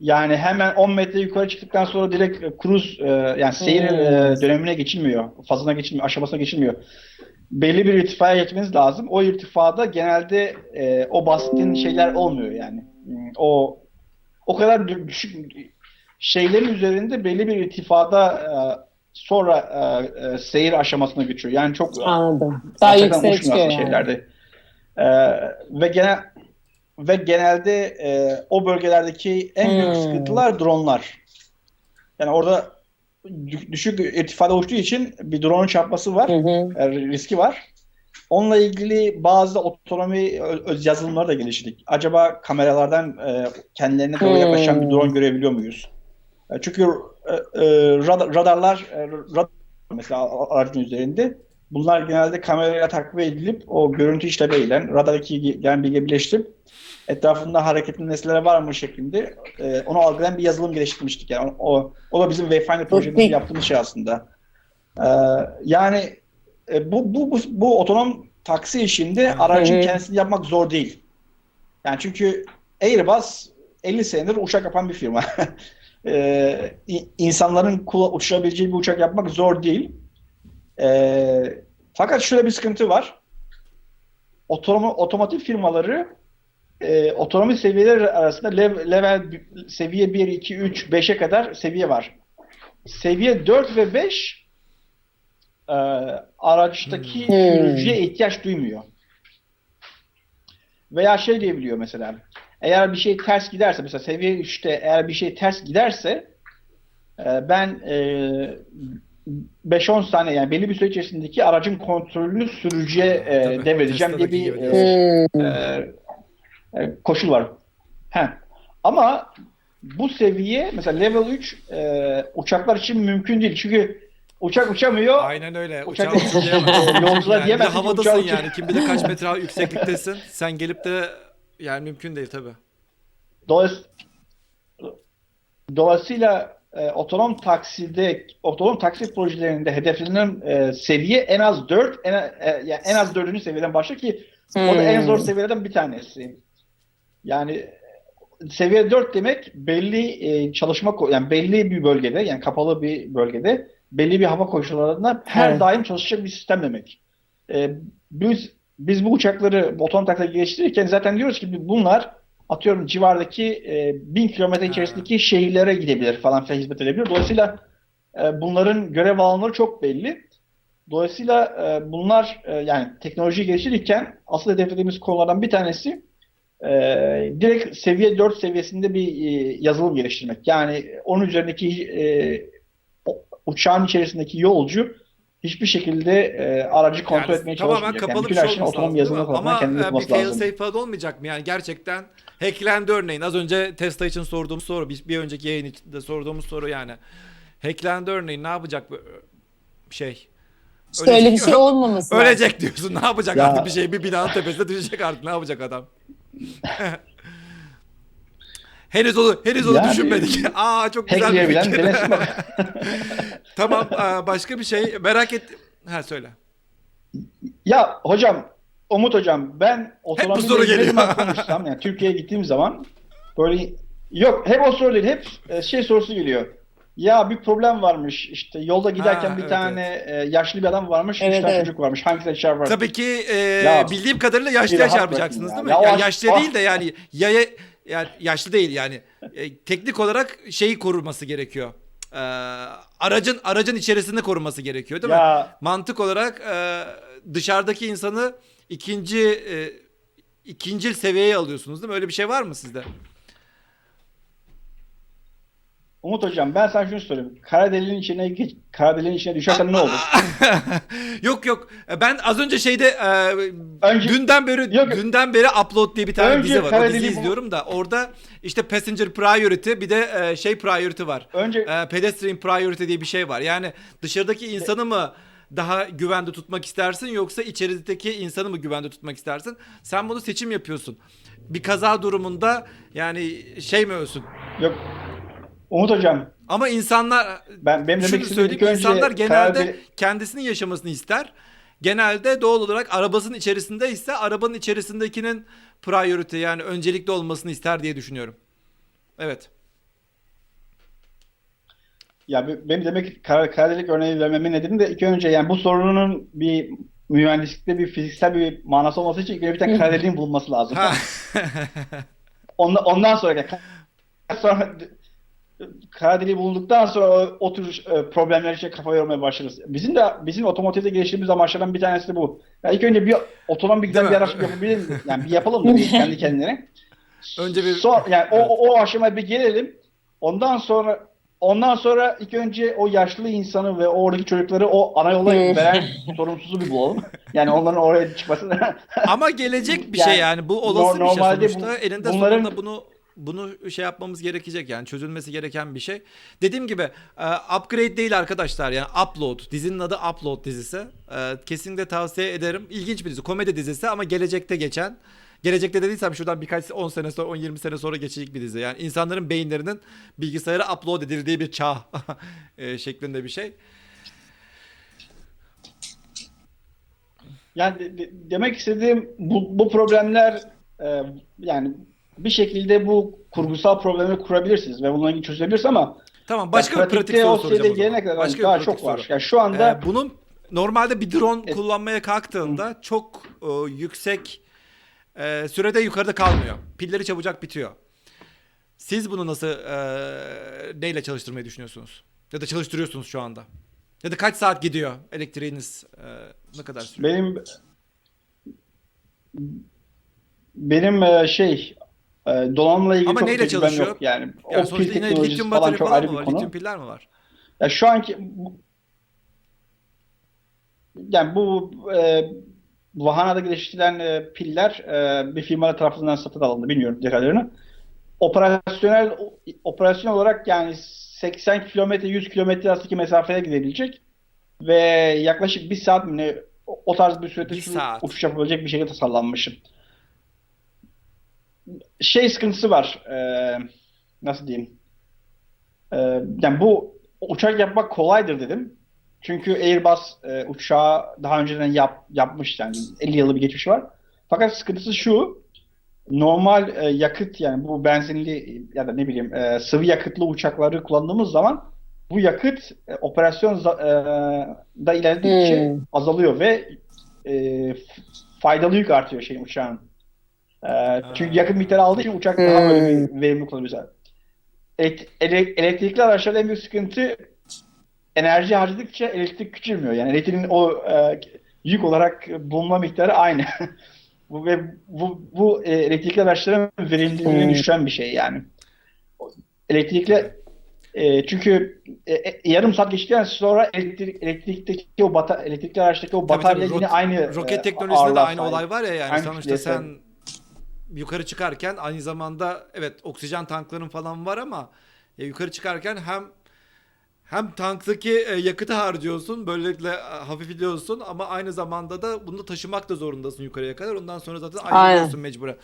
S3: yani hemen 10 metre yukarı çıktıktan sonra direkt e, kruz e, yani seyir
S2: Hmm.
S3: e, dönemine geçilmiyor. Fazına geçilmiyor, aşamasına geçilmiyor. Belli bir irtifaya geçmeniz lazım. O irtifada genelde e, o bahsettiğin şeyler olmuyor yani. Hmm, O o kadar dü- düşük şeylerin üzerinde belli bir irtifada e, sonra e, e, seyir aşamasına geçiyor. Yani çok
S2: Anladım. Daha yükseğe çıkıyor yani.
S3: şeylerde. Ee, ve genel ve genelde e, o bölgelerdeki en büyük
S2: Hmm.
S3: sıkıntılar dronlar. Yani orada dü- düşük irtifada uçtuğu için bir drone'un çarpması var,
S2: Hı hı.
S3: e, riski var. Onunla ilgili bazı otonomi öz yazılımları da geliştirdik. Acaba kameralardan e, kendilerine doğru
S2: Hmm.
S3: yaklaşan bir drone görebiliyor muyuz? E, çünkü e, e, radar- radarlar e, radar mesela aracın üzerinde bunlar genelde kamerayla takip edilip o görüntü işlemeyle radardaki gelen bilgi birleştirip etrafında hareketli nesneler var mı şeklinde e, onu algılayan bir yazılım geliştirmiştik. Yani o, o da bizim Wayfinder projemizde yaptığımız şey aslında. E, yani e, bu, bu, bu, bu otonom taksi işinde aracın kendisini yapmak zor değil. Yani çünkü Airbus 50 senedir uçak yapan bir firma. İ- insanların kula- uçurabileceği bir uçak yapmak zor değil. Ee, fakat şöyle bir sıkıntı var. Otonom otomotiv firmaları e, otonomi seviyeleri arasında lev- level seviye 1, 2, 3, 5'e kadar seviye var. Seviye 4 ve 5 e, araçtaki
S2: Hmm.
S3: sürücüye ihtiyaç duymuyor. Veya şey diyebiliyor mesela. Eğer bir şey ters giderse mesela seviye 3'te eğer bir şey ters giderse e, ben e, 5-10 saniye yani belli bir süre içerisindeki aracın kontrolünü sürücüye e,
S1: Tabii,
S3: devredeceğim diye bir e, e, koşul var. He. Ama bu seviye mesela level 3 e, uçaklar için mümkün değil. Çünkü uçak uçamıyor.
S1: Aynen öyle.
S3: Uçak-
S1: Uçağı uçurlayamazsın.
S3: Yolcular
S1: yani bir de
S3: diyemezsin ki
S1: havadasın
S3: uçağı
S1: yani. Kim bilir kaç metre yüksekliktesin. Sen gelip de yani mümkün değil tabii.
S3: Dolayıs- Dolayısıyla e, otonom takside, otonom taksi projelerinde hedeflenen e, seviye en az 4, en, e, yani en az 4. seviyeden başlıyor ki o da en zor
S2: Hmm.
S3: seviyelerden bir tanesi. Yani seviye 4 demek belli e, çalışma yani belli bir bölgede yani kapalı bir bölgede belli bir hava koşullarında her
S2: Evet.
S3: daim çalışacak bir sistem demek. E, biz biz bu uçakları otonom taksiyle geliştirirken zaten diyoruz ki bunlar atıyorum civardaki e, bin kilometre
S1: Ha.
S3: içerisindeki şehirlere gidebilir falan filan hizmet edebilir. Dolayısıyla e, bunların görev alanları çok belli. Dolayısıyla e, bunlar e, yani teknolojiyi geliştirirken asıl hedeflediğimiz konulardan bir tanesi e, direkt seviye 4 seviyesinde bir e, yazılım geliştirmek. Yani onun üzerindeki e, uçağın içerisindeki yolcu hiçbir şekilde e, aracı kontrol
S1: Yani
S3: etmeye
S1: tamamen
S3: çalışmayacak.
S1: kapalı
S3: Yani
S1: bir
S3: bütün
S1: şey
S3: her şeyin
S1: olması
S3: otonom yazılımı
S1: mi?
S3: tarafından
S1: Ama
S3: kendini
S1: e, bir fail safe falan olmayacak mı? Yani gerçekten hacklendi örneğin. Az önce Tesla için sorduğum soru. Bir, bir önceki yayın içinde sorduğumuz soru yani. Hacklendi örneğin ne yapacak bu şey?
S2: İşte öyle bir şey olmaması lazım.
S1: Ölecek diyorsun. Ne yapacak
S3: Ya-
S1: artık bir şey? Bir binanın tepesine düşecek artık. Ne yapacak adam? henüz onu henüz onu
S3: Yani-
S1: düşünmedik. Aa çok güzel bir fikir. tamam başka bir şey merak et. Ha söyle.
S3: Ya hocam, Umut hocam ben otomobil
S1: soru
S3: ne
S1: geliyor.
S3: zaman konuşsam yani Türkiye'ye gittiğim zaman böyle yok hep o soru değil hep e, şey sorusu geliyor. Ya bir problem varmış işte yolda giderken
S1: Ha,
S3: bir
S1: evet,
S3: tane e, yaşlı bir adam varmış,
S2: Evet,
S3: üç tane
S2: evet.
S3: çocuk varmış. Hangisine çarpar?
S1: Tabii ki e,
S3: Ya,
S1: bildiğim kadarıyla yaşlıya çarpacaksınız
S3: bırakın
S1: değil
S3: ya.
S1: mi?
S3: Ya
S1: Ya,
S3: o-
S1: yaşlı
S3: o-
S1: değil de yani yaya yani yaşlı değil yani. E, teknik olarak şeyi koruması gerekiyor. E, aracın aracın içerisinde koruması gerekiyor değil mi?
S3: Ya
S1: Mantık olarak e, dışarıdaki insanı ikinci e, ikincil seviyeye alıyorsunuz değil mi? Öyle bir şey var mı sizde?
S3: Umut hocam ben sana şunu söyleyeyim. Kara deliğin içine kara deliğin içine düşersen ne olur?
S1: yok yok. Ben az önce şeyde e,
S3: Önce-
S1: dünden beri
S3: Yok.
S1: dünden beri Upload diye bir tane
S3: Önce
S1: dizi var. O diziyi izliyorum da orada işte Passenger Priority bir de e, şey Priority var.
S3: Önce
S1: E, Pedestrian Priority diye bir şey var. Yani dışarıdaki insanı mı daha güvende tutmak istersin yoksa içerideki insanı mı güvende tutmak istersin? Sen bunu seçim yapıyorsun. Bir kaza durumunda yani şey mi ölsün?
S3: yok Umut hocam
S1: Ama insanlar
S3: ben benim demek
S1: şunu
S3: istediğim
S1: söyleyeyim
S3: önce
S1: insanlar genelde
S3: karar-
S1: kendisinin yaşamasını ister. Genelde doğal olarak arabasının içerisinde ise arabanın içerisindekinin priority yani öncelikli olmasını ister diye düşünüyorum. Evet.
S3: Ya be- benim demek karar, karar örneği vermemin nedeni de ilk önce yani bu sorunun bir mühendislikte bir fiziksel bir manası olması için ilk önce bir tane karar deliğin bulunması lazım. Ondan, ondan sonra sonra karar deliği bulunduktan sonra o, o tür e, problemler için kafa yormaya başlarız. Bizim de bizim otomotivde geliştirdiğimiz amaçlardan bir tanesi de bu. Ya ilk önce bir otonom bir güzel bir araç yapabilir? Yani bir yapalım da bir kendi kendine.
S1: Önce bir
S3: Son, yani o, o, o aşamaya bir gelelim. Ondan sonra ondan sonra ilk önce o yaşlı insanı ve oradaki çocukları o ana yola veren sorumsuzu bir bulalım. Yani onların oraya çıkmasını
S1: Ama gelecek bir
S3: Yani
S1: şey yani bu olası bir şey
S3: normalde bu-
S1: sonuçta. Elinde
S3: bunların-
S1: sonunda bunu bunu şey yapmamız gerekecek yani çözülmesi gereken bir şey. Dediğim gibi e, upgrade değil arkadaşlar yani upload. Dizinin adı Upload dizisi. E, kesinlikle tavsiye ederim. İlginç bir dizi. Komedi dizisi ama gelecekte geçen. Gelecekte dediysem şuradan birkaç 10 sene sonra 10-20 sene sonra geçecek bir dizi. Yani insanların beyinlerinin bilgisayara upload edildiği bir çağ e, şeklinde bir şey.
S3: Yani de- demek istediğim bu, bu problemler e, yani bir şekilde bu kurgusal problemi kurabilirsiniz ve bununla ilgili çözebilirsiniz ama
S1: Tamam başka
S3: ya
S1: bir pratik soru soracağım
S3: gelene kadar
S1: Başka
S3: daha çok var.
S1: soru.
S3: Yani şu anda
S1: Ee, bunun normalde bir drone
S3: Evet.
S1: kullanmaya kalktığında çok e, yüksek e, sürede yukarıda kalmıyor. Pilleri çabucak bitiyor. Siz bunu nasıl e, neyle çalıştırmayı düşünüyorsunuz? Ya da çalıştırıyorsunuz şu anda? Ya da kaç saat gidiyor elektriğiniz? e, ne kadar sürüyor?
S3: benim benim e, şey e, donanımla ilgili
S1: Ama
S3: çok
S1: neyle çalışıyor?
S3: yok yani.
S1: Yani
S3: o
S1: sonuçta yine lityum
S3: falan
S1: batarya
S3: çok
S1: falan
S3: ayrı
S1: mı var? Lityum piller mi var?
S3: Ya şu anki yani bu e, Vahana'da geliştirilen e, piller e, bir firma tarafından satın alındı. Bilmiyorum detaylarını. Operasyonel operasyon olarak yani 80 kilometre 100 kilometre arasındaki mesafeye gidebilecek ve yaklaşık bir saat mi ne o tarz bir sürede
S1: Bir
S3: uçuş yapabilecek bir şekilde tasarlanmış. Şey sıkıntısı var. e, nasıl diyeyim? E, yani bu uçak yapmak kolaydır dedim. Çünkü Airbus e, uçağı daha önceden yap, yapmış yani 50 yıllık bir geçmiş var. Fakat sıkıntısı şu. Normal e, yakıt yani bu benzinli ya da ne bileyim e, sıvı yakıtlı uçakları kullandığımız zaman bu yakıt e, operasyon e, da ilerledikçe
S2: Hmm.
S3: azalıyor ve e, faydalı yük artıyor şeyin uçağın. E, çünkü yakıt miktarı aldığı için uçak daha
S2: Hmm.
S3: böyle bir verimli kullanıyor. Elek- ele- elektrikli araçlarda en büyük sıkıntı enerji harcadıkça elektrik küçülmüyor. Yani elektriğin o e, yük olarak bulunma miktarı aynı. bu ve bu bu e, elektrikli araçların verimliliğini
S2: Hmm.
S3: düşüren bir şey yani. Elektrikli e, çünkü e, e, yarım saat geçtikten sonra elektrik elektrikteki o bata, elektrikli araçtaki o
S1: Tabii tabii,
S3: batarya yine
S1: rot-
S3: aynı
S1: roket
S3: e,
S1: teknolojisinde de aynı olay var ya yani
S3: Aynı
S1: sonuçta sen. yukarı çıkarken aynı zamanda evet oksijen tankların falan var ama ya yukarı çıkarken hem hem tanktaki e, yakıtı harcıyorsun böylelikle e, hafifliyorsun ama aynı zamanda da bunu taşımak da zorundasın yukarıya kadar ondan sonra zaten ayrılıyorsun mecburen.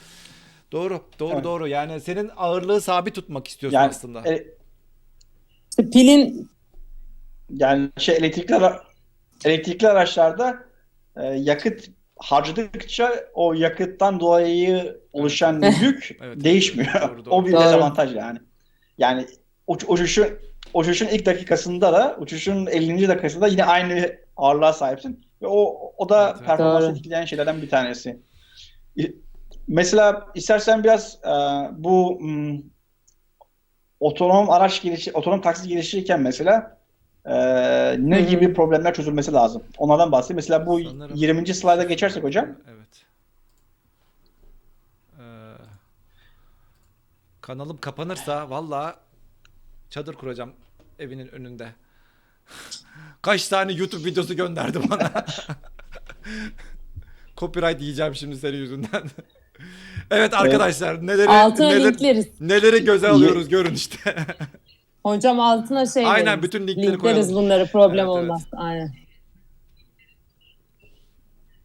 S1: Doğru, doğru,
S3: Evet.
S1: doğru. Yani senin ağırlığı sabit tutmak istiyorsun
S3: Yani
S1: aslında.
S3: e,
S2: pilin
S3: Yani şey elektrikli ara- elektrikli araçlarda e, yakıt harcadıkça o yakıttan dolayı oluşan yük
S1: Evet.
S3: değişmiyor.
S1: Doğru, doğru.
S3: O bir
S2: Doğru.
S3: dezavantaj yani. Yani uç, uçuşun uçuşun ilk dakikasında da uçuşun 50. dakikasında yine aynı ağırlığa sahipsin ve o o da
S1: Evet, evet.
S3: performansı
S2: Doğru.
S3: etkileyen şeylerden bir tanesi. İ- Mesela istersen biraz e, bu hmm, otonom araç gelişi, otonom taksi geliştirirken mesela e, ne
S2: hı.
S3: gibi problemler çözülmesi lazım? Onlardan bahsedeyim. Mesela bu
S1: Sanırım-
S3: 20. slayda geçersek hocam.
S1: Evet. Ee, kanalım kapanırsa valla çadır kuracağım evinin önünde. Kaç tane YouTube videosu gönderdi bana. Copyright yiyeceğim şimdi senin yüzünden. evet arkadaşlar neleri
S2: altına
S1: neler,
S2: linkleriz.
S1: neleri göze alıyoruz görün işte.
S2: Hocam altına şey
S1: Aynen,
S2: veririz.
S1: bütün linkleri
S2: Linkleriz
S1: koyalım.
S2: bunları problem
S1: Evet, evet.
S2: olmaz. Aynen.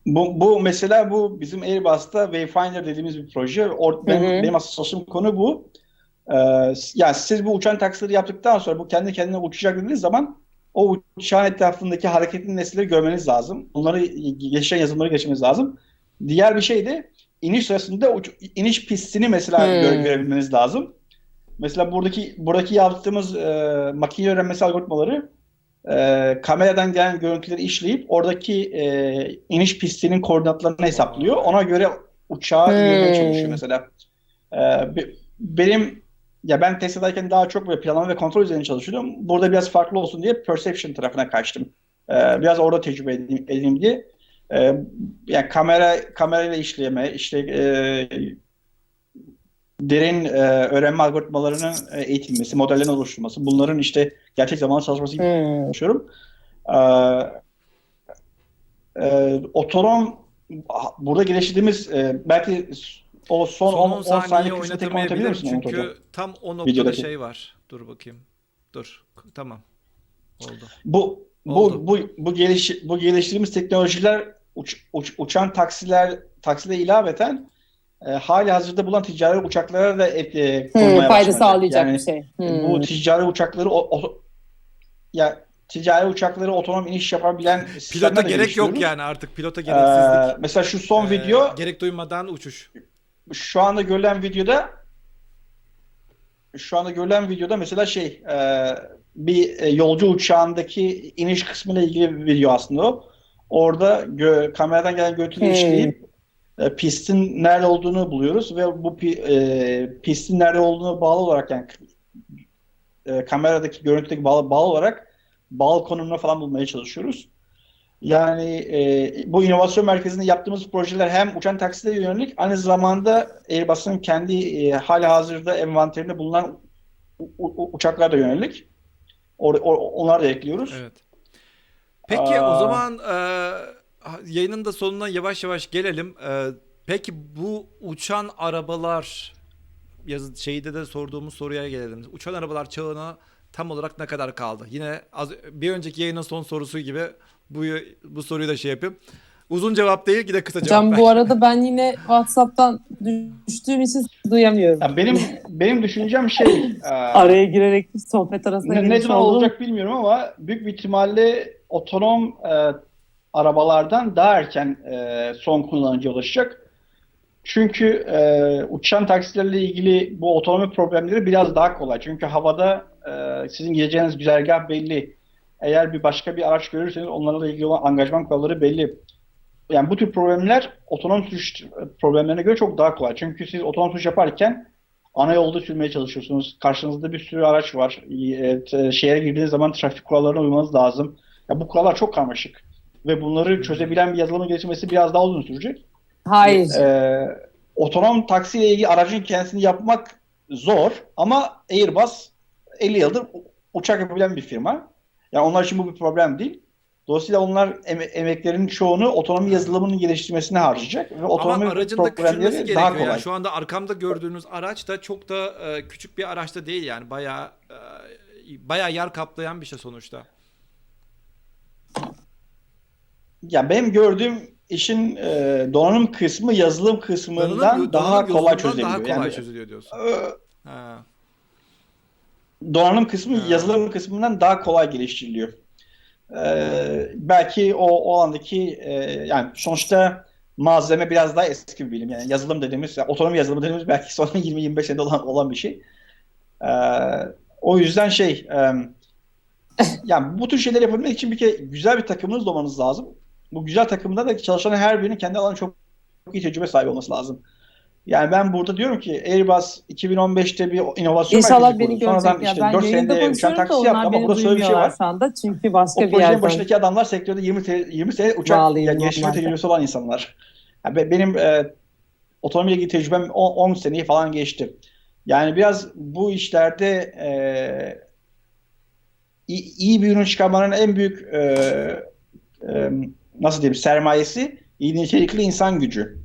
S3: Bu, bu mesela bu bizim Airbus'ta Wayfinder dediğimiz bir proje. Or, benim,
S2: Hı hı.
S3: benim asıl konu bu. Ee, yani siz bu uçan taksileri yaptıktan sonra bu kendi kendine uçacak dediğiniz zaman o uçağın etrafındaki hareketli nesneleri görmeniz lazım. Bunları geçen yazılımları geçmeniz lazım. Diğer bir şey de iniş sırasında uç, iniş pistini mesela
S2: Hmm.
S3: göre- görebilmeniz lazım. Mesela buradaki buradaki yaptığımız e, makine öğrenmesi algoritmaları e, kameradan gelen görüntüleri işleyip oradaki e, iniş pistinin koordinatlarını hesaplıyor. Ona göre uçağı
S2: Hmm.
S3: çalışıyor mesela. E, be- benim ya ben Tesla'dayken daha çok böyle planlama ve kontrol üzerine çalışıyordum. Burada biraz farklı olsun diye perception tarafına kaçtım. E, biraz orada tecrübe edeyim, edeyim diye. E, yani kamera kamerayla işleme, işte e, derin e, öğrenme algoritmalarının e, eğitilmesi, modellerin oluşturulması, bunların işte gerçek zamanlı çalışması
S2: Hmm.
S3: konuşuyorum. Ee, e, otonom burada geliştirdiğimiz e, belki o son,
S1: Son
S3: 10
S1: 10
S3: saniye,
S1: saniye oynatamayabilirim
S3: misin Umut Hocam?
S1: çünkü tam o noktada
S3: Videodaki.
S1: şey var. Dur bakayım. Dur. Tamam. Oldu.
S3: Bu
S1: Oldu.
S3: bu bu bu geliş bu geliştirdiğimiz teknolojiler uç- uç- uçan taksiler taksilere ilaveten e, hali hazırda bulunan ticari uçaklara da e,
S2: Hmm, fayda sağlayacak
S3: Yani
S2: bir şey. Hmm.
S3: bu ticari uçakları o, o- ya ticari uçakları otonom iniş yapabilen
S1: Pilota gerek yok yani artık pilota
S3: Ee,
S1: gereksizlik.
S3: mesela şu son
S1: Ee,
S3: video
S1: gerek duymadan uçuş.
S3: şu anda görülen videoda şu anda görülen videoda mesela şey e, bir e, yolcu uçağındaki iniş kısmıyla ilgili bir video aslında o. Orada gö- kameradan gelen görüntüleri
S2: Hmm.
S3: işleyip e, pistin nerede olduğunu buluyoruz ve bu e, pistin nerede olduğunu bağlı olarak yani e, kameradaki görüntüdeki bağlı, bağlı olarak bağlı konumuna falan bulmaya çalışıyoruz. Yani e, bu inovasyon merkezinde yaptığımız projeler hem uçan taksilere yönelik aynı zamanda Airbus'un kendi e, hali hazırda envanterinde bulunan uçaklara da yönelik. Or- or- onlar da ekliyoruz.
S1: Evet. Peki o
S3: Aa.
S1: zaman e, yayının da sonuna yavaş yavaş gelelim. E, peki bu uçan arabalar yazı şeyde de sorduğumuz soruya gelelim. Uçan arabalar çağına tam olarak ne kadar kaldı? Yine az, bir önceki yayının son sorusu gibi bu bu soruyu da şey yapayım. Uzun cevap değil, yine kısa cevap
S2: Hocam
S1: ver.
S2: bu arada ben yine WhatsApp'tan düştüğüm için duyamıyorum.
S3: Ya benim benim düşüncem şey e,
S2: Araya girerek sohbet arasında
S3: Ne, ne zaman olacak bilmiyorum ama büyük bir ihtimalle otonom e, arabalardan daha erken e, son kullanıcıya ulaşacak. Çünkü e, uçan taksilerle ilgili bu otonomi problemleri biraz daha kolay. Çünkü havada e, sizin gideceğiniz güzergah belli. Eğer bir başka bir araç görürseniz onlarla ilgili olan angajman kuralları belli. Yani bu tür problemler otonom sürüş problemlerine göre çok daha kolay. Çünkü siz otonom sürüş yaparken ana yolda sürmeye çalışıyorsunuz. Karşınızda bir sürü araç var. E, şehre girdiğiniz zaman trafik kurallarına uymanız lazım. Ya bu kurallar çok karmaşık. Ve bunları çözebilen bir yazılımın gelişmesi biraz daha uzun sürecek.
S2: Hayır.
S3: Ee, otonom taksiyle ilgili aracın kendisini yapmak zor ama Airbus 50 yıldır uçak yapabilen bir firma. Yani onlar için bu bir problem değil. Dolayısıyla onlar eme- emeklerinin çoğunu otonomi yazılımının geliştirmesine harcayacak ve otonomi
S1: Ama aracın da küçülmesi
S3: daha
S1: gerekiyor.
S3: kolay.
S1: Yani şu anda arkamda gördüğünüz araç da çok da e, küçük bir araç da değil yani. Bayağı e, bayağı yer kaplayan bir şey sonuçta.
S3: Ya benim gördüğüm işin e, donanım kısmı yazılım kısmından
S1: Donanım-
S3: daha
S1: donanım
S3: kolay çözülüyor.
S1: Daha kolay
S3: Yani
S1: çözülüyor diyorsun.
S3: e,
S1: Ha.
S3: donanım kısmı
S1: Ha.
S3: yazılım kısmından daha kolay geliştiriliyor. Ee, belki o, o andaki e, yani sonuçta malzeme biraz daha eski bir bilim. Yani yazılım dediğimiz, yani otonom yazılımı dediğimiz belki son 20-25 senede olan, olan bir şey. Ee, o yüzden şey e, yani bu tür şeyler yapabilmek için bir kere güzel bir takımınız olmanız lazım. Bu güzel takımda da çalışan her birinin kendi alanı çok, çok iyi tecrübe sahibi olması lazım. Yani ben burada diyorum ki Airbus 2015'te bir inovasyon
S2: İnşallah beni.
S3: Sonradan
S2: görecek ya.
S3: işte
S2: Ben
S3: 4
S2: yayında
S3: senede uçan taksi yaptı ama burada şöyle bir şey var.
S2: şu anda. Çünkü
S3: O
S2: başka bir
S3: projenin
S2: yerden.
S3: başındaki adamlar sektörde 20 te- 20 sene uçak
S2: Bağlıyım
S3: yani geliştirme tecrübesi olan insanlar. Yani be- benim e, otonomiyle ilgili tecrübem 10, 10 seneyi falan geçti. Yani biraz bu işlerde e, iyi, iyi bir ürün çıkarmanın en büyük e, e, nasıl diyeyim sermayesi iyi nitelikli insan gücü.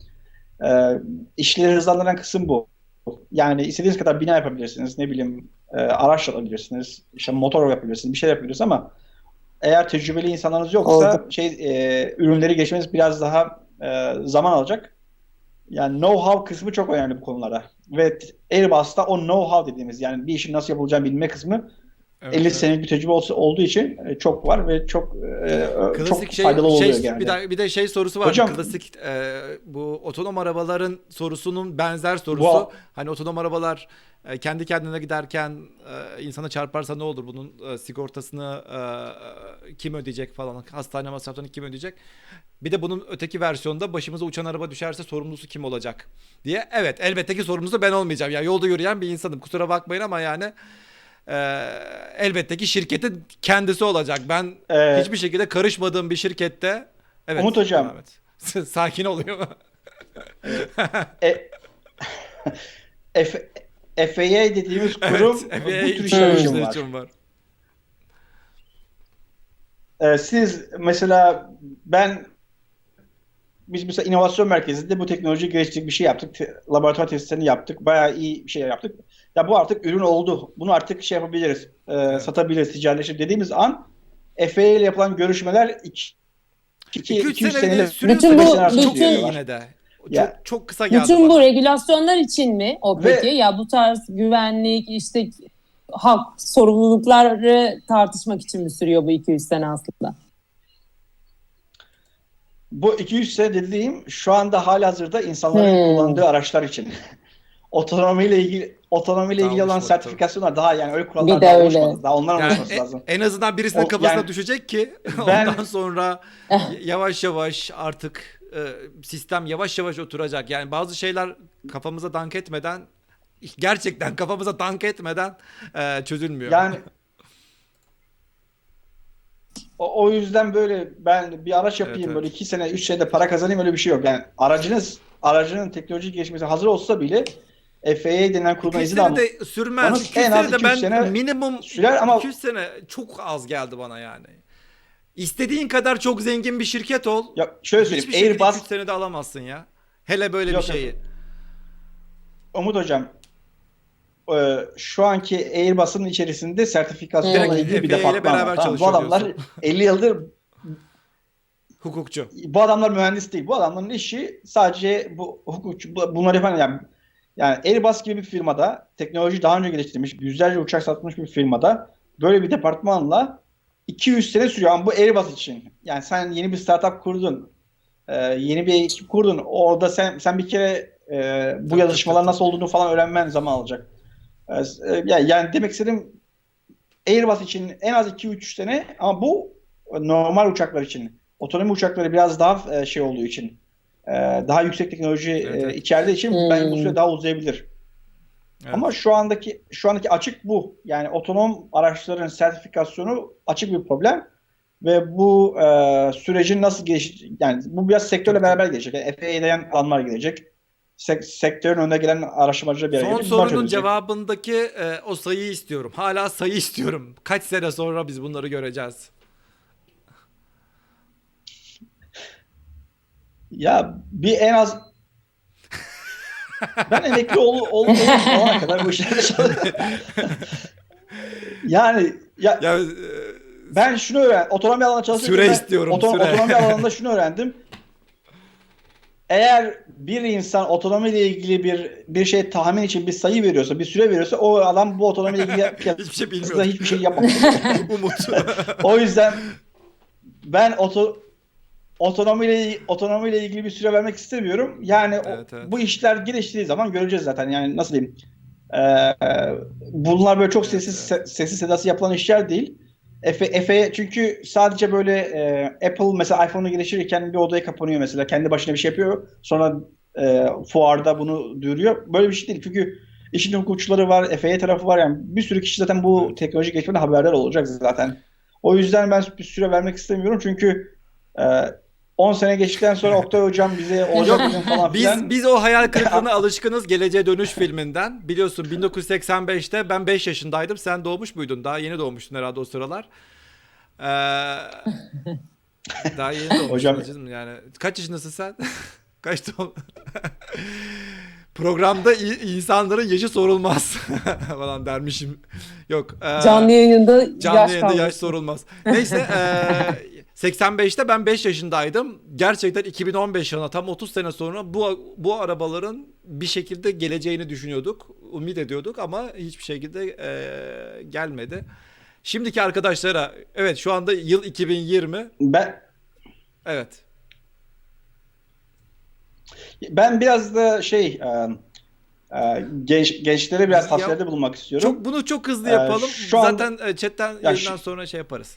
S3: E, işleri hızlandıran kısım bu. Yani istediğiniz kadar bina yapabilirsiniz, ne bileyim e, araç alabilirsiniz, işte motor yapabilirsiniz, bir şey yapabilirsiniz ama eğer tecrübeli insanlarınız yoksa
S2: Oldu.
S3: şey e, ürünleri geçmeniz biraz daha e, zaman alacak. Yani know-how kısmı çok önemli bu konulara. Ve Airbus'ta o know-how dediğimiz yani bir işin nasıl yapılacağını bilme kısmı
S1: Evet,
S3: 50
S1: evet.
S3: senelik bir tecrübe olduğu için e, çok var ve çok e,
S1: Klasik
S3: çok
S1: şey,
S3: faydalı oluyor
S1: şey
S3: yani.
S1: bir, de, bir de şey sorusu var.
S3: Hocam-
S1: Klasik e, bu otonom arabaların sorusunun benzer sorusu.
S3: Bu-
S1: Hani otonom arabalar e, kendi kendine giderken e, insana çarparsa ne olur? Bunun e, sigortasını e, kim ödeyecek falan? Hastane masraflarını kim ödeyecek? Bir de bunun öteki versiyonda başımıza uçan araba düşerse sorumlusu kim olacak diye. Evet elbette ki sorumlusu ben olmayacağım. Ya yolda yürüyen bir insanım. Kusura bakmayın ama yani e, elbette ki şirketin kendisi olacak. Ben
S3: Ee,
S1: hiçbir şekilde karışmadığım bir şirkette evet.
S3: Umut hocam.
S1: devam et. Sakin oluyor?
S3: E, F- FAA dediğimiz kurum
S1: evet.
S3: bu tür işler için var.
S1: için var.
S3: Ee, siz mesela ben biz mesela inovasyon merkezinde bu teknolojiyi geliştirdik bir şey yaptık. Te- laboratuvar testlerini yaptık. Bayağı iyi bir şey yaptık. Ya bu artık ürün oldu. Bunu artık şey yapabiliriz. e, Satabiliriz, ticaretleşir dediğimiz an FAA ile yapılan görüşmeler 2
S1: 2-3
S3: 2
S1: sene
S3: seneyle
S1: sürüyor
S2: Bütün bu- bütün-
S1: yine de. Çok,
S3: Ya-
S1: çok kısa geldi
S2: Bütün bu
S1: bana.
S2: regülasyonlar için mi o
S3: Ve-
S2: peki? Ya bu tarz güvenlik, işte hak, sorumlulukları tartışmak için mi sürüyor bu 200 sene aslında?
S3: Bu 200 sene dediğim şu anda halihazırda insanların
S2: Hmm.
S3: kullandığı araçlar için. Otonomiyle ilgili otonomiyle ilgili olan sertifikasyonlar daha yani öyle kurallar daha
S2: öyle.
S3: oluşmadı. Daha onlar
S1: Yani
S3: oluşması
S1: e-
S3: lazım.
S1: en azından birisinin
S3: O-
S1: kafasına
S3: yani-
S1: düşecek ki
S3: Ben-
S1: ondan sonra yavaş yavaş artık e, sistem yavaş yavaş oturacak. Yani bazı şeyler kafamıza dank etmeden gerçekten kafamıza dank etmeden e, çözülmüyor.
S3: Yani o, o yüzden böyle ben bir araç yapayım
S1: Evet, evet.
S3: böyle iki sene, üç senede para kazanayım öyle bir şey yok. Yani aracınız aracının teknolojik gelişmesi hazır olsa bile FAA denilen kurumdan
S1: 200
S3: izin
S1: sene
S3: almak
S1: de sürmez.
S3: Bana
S1: 200
S3: en az
S1: sene de
S3: 200
S1: ben
S3: sene
S1: minimum
S3: sürer ama
S1: 200 sene çok az geldi bana yani. İstediğin kadar çok zengin bir şirket ol.
S3: ya şöyle söyleyeyim
S1: Hiçbir
S3: Airbus
S1: 200 senede alamazsın ya. Hele böyle
S3: Yok,
S1: bir şeyi.
S3: Umut hocam e, şu anki Airbus'un içerisinde sertifikasyonla ilgili bir departman var. Tamam, bu adamlar
S1: diyorsun.
S3: 50 yıldır
S1: Hukukçu.
S3: bu adamlar mühendis değil. Bu adamların işi sadece bu hukukçu bu- bunları yapan yani yani Airbus gibi bir firmada teknoloji daha önce geliştirmiş, yüzlerce uçak satmış bir firmada böyle bir departmanla 200 sene sürüyor ama bu Airbus için. Yani sen yeni bir startup kurdun. e, yeni bir ekip kurdun. Orada sen sen bir kere e, bu yazışmalar nasıl olduğunu falan öğrenmen zaman alacak. E, yani, yani demek istediğim Airbus için en az 2-3 sene ama bu normal uçaklar için. Otonomi uçakları biraz daha e, şey olduğu için e, daha yüksek teknoloji
S1: Evet, evet.
S3: içerdiği için belki bu
S2: Hmm.
S3: süre daha uzayabilir.
S1: Evet.
S3: Ama şu andaki şu andaki açık bu. Yani otonom araçların sertifikasyonu açık bir problem ve bu e, sürecin nasıl geliş yani bu biraz sektörle beraber gelecek. Yani FAA'den alanlar gelecek. Sek- sektörün önüne gelen araştırmacılar bir
S1: Son sorunun cevabındaki e, o sayıyı istiyorum. Hala sayı istiyorum. Kaç sene sonra biz bunları göreceğiz?
S3: Ya bir en az ben emekli ol, ol, ol olana kadar bu işlerde çalışıyorum. yani ya
S1: Ya e,
S3: ben şunu öğren otonomi alanında çalışırken
S1: Süre istiyorum,
S3: oto-
S1: süre.
S3: otonomi alanında şunu öğrendim. Eğer bir insan otonomiyle ilgili bir bir şey tahmin için bir sayı veriyorsa, bir süre veriyorsa o adam bu otonomiyle ilgili
S1: hiçbir şey bilmiyorum.
S3: hiçbir şey yapamaz.
S1: Umut.
S3: O yüzden ben oto otonomiyle otonomiyle ilgili bir süre vermek istemiyorum. Yani
S1: Evet, evet.
S3: bu işler geliştiği zaman göreceğiz zaten. Yani nasıl diyeyim? Ee, bunlar böyle çok
S1: Evet,
S3: sessiz se- sessiz sedası yapılan işler değil. Efe, Efe çünkü sadece böyle e, Apple mesela iPhone'u geliştirirken bir odaya kapanıyor mesela. Kendi başına bir şey yapıyor. Sonra e, fuarda bunu duyuruyor. Böyle bir şey değil. Çünkü işin hukukçuları var, FAA tarafı var. Yani bir sürü kişi zaten bu teknoloji gelişmeden haberdar olacak zaten. O yüzden ben bir süre vermek istemiyorum. Çünkü e, 10 sene geçtikten sonra Oktay Hocam bize olacak falan
S1: Biz
S3: filan.
S1: biz o hayal kırıklığına alışkınız Geleceğe Dönüş filminden. Biliyorsun 1985'te ben 5 yaşındaydım. Sen doğmuş muydun? Daha yeni doğmuştun herhalde o sıralar. Ee, daha yeni doğmuştun
S3: Hocam-
S1: yani. Kaç yaşındasın sen? Kaç doğum? Programda insanların yaşı sorulmaz falan dermişim. Yok. ee,
S2: Canlı yayında
S1: Canlı
S2: yaş
S1: yayında yaş
S2: kavgası.
S1: sorulmaz. Neyse eee, 85'te ben 5 yaşındaydım. Gerçekten 2015 yılına tam 30 sene sonra bu bu arabaların bir şekilde geleceğini düşünüyorduk. Umut ediyorduk ama hiçbir şekilde e, gelmedi. Şimdiki arkadaşlara evet şu anda yıl 2020.
S3: Ben
S1: Evet.
S3: ben biraz da şey e, e, genç gençlere biraz tavsiyede bulunmak istiyorum.
S1: Çok bunu çok hızlı yapalım.
S3: şu an-
S1: Zaten e, chatten
S3: Ya
S1: yayından
S3: şu-
S1: sonra şey yaparız.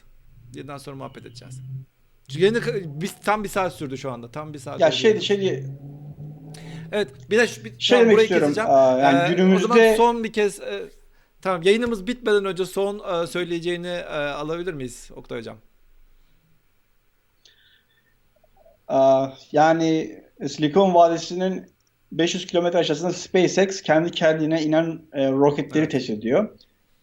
S1: Yayından sonra muhabbet edeceğiz. Yayını biz tam bir saat sürdü şu anda. Tam bir saat.
S3: Ya şey şey
S1: Evet bir de şu, bir,
S3: Şey
S1: tamam, burayı
S3: istiyorum,
S1: keseceğim.
S3: aa, yani
S1: Ee,
S3: günümüzde-
S1: O zaman son bir kez e, tamam yayınımız bitmeden önce son e, söyleyeceğini e, alabilir miyiz Oktay Hocam?
S3: Aa, yani Silikon Vadisi'nin 500 kilometre aşağısında SpaceX kendi kendine inen e, roketleri
S1: Evet.
S3: test ediyor.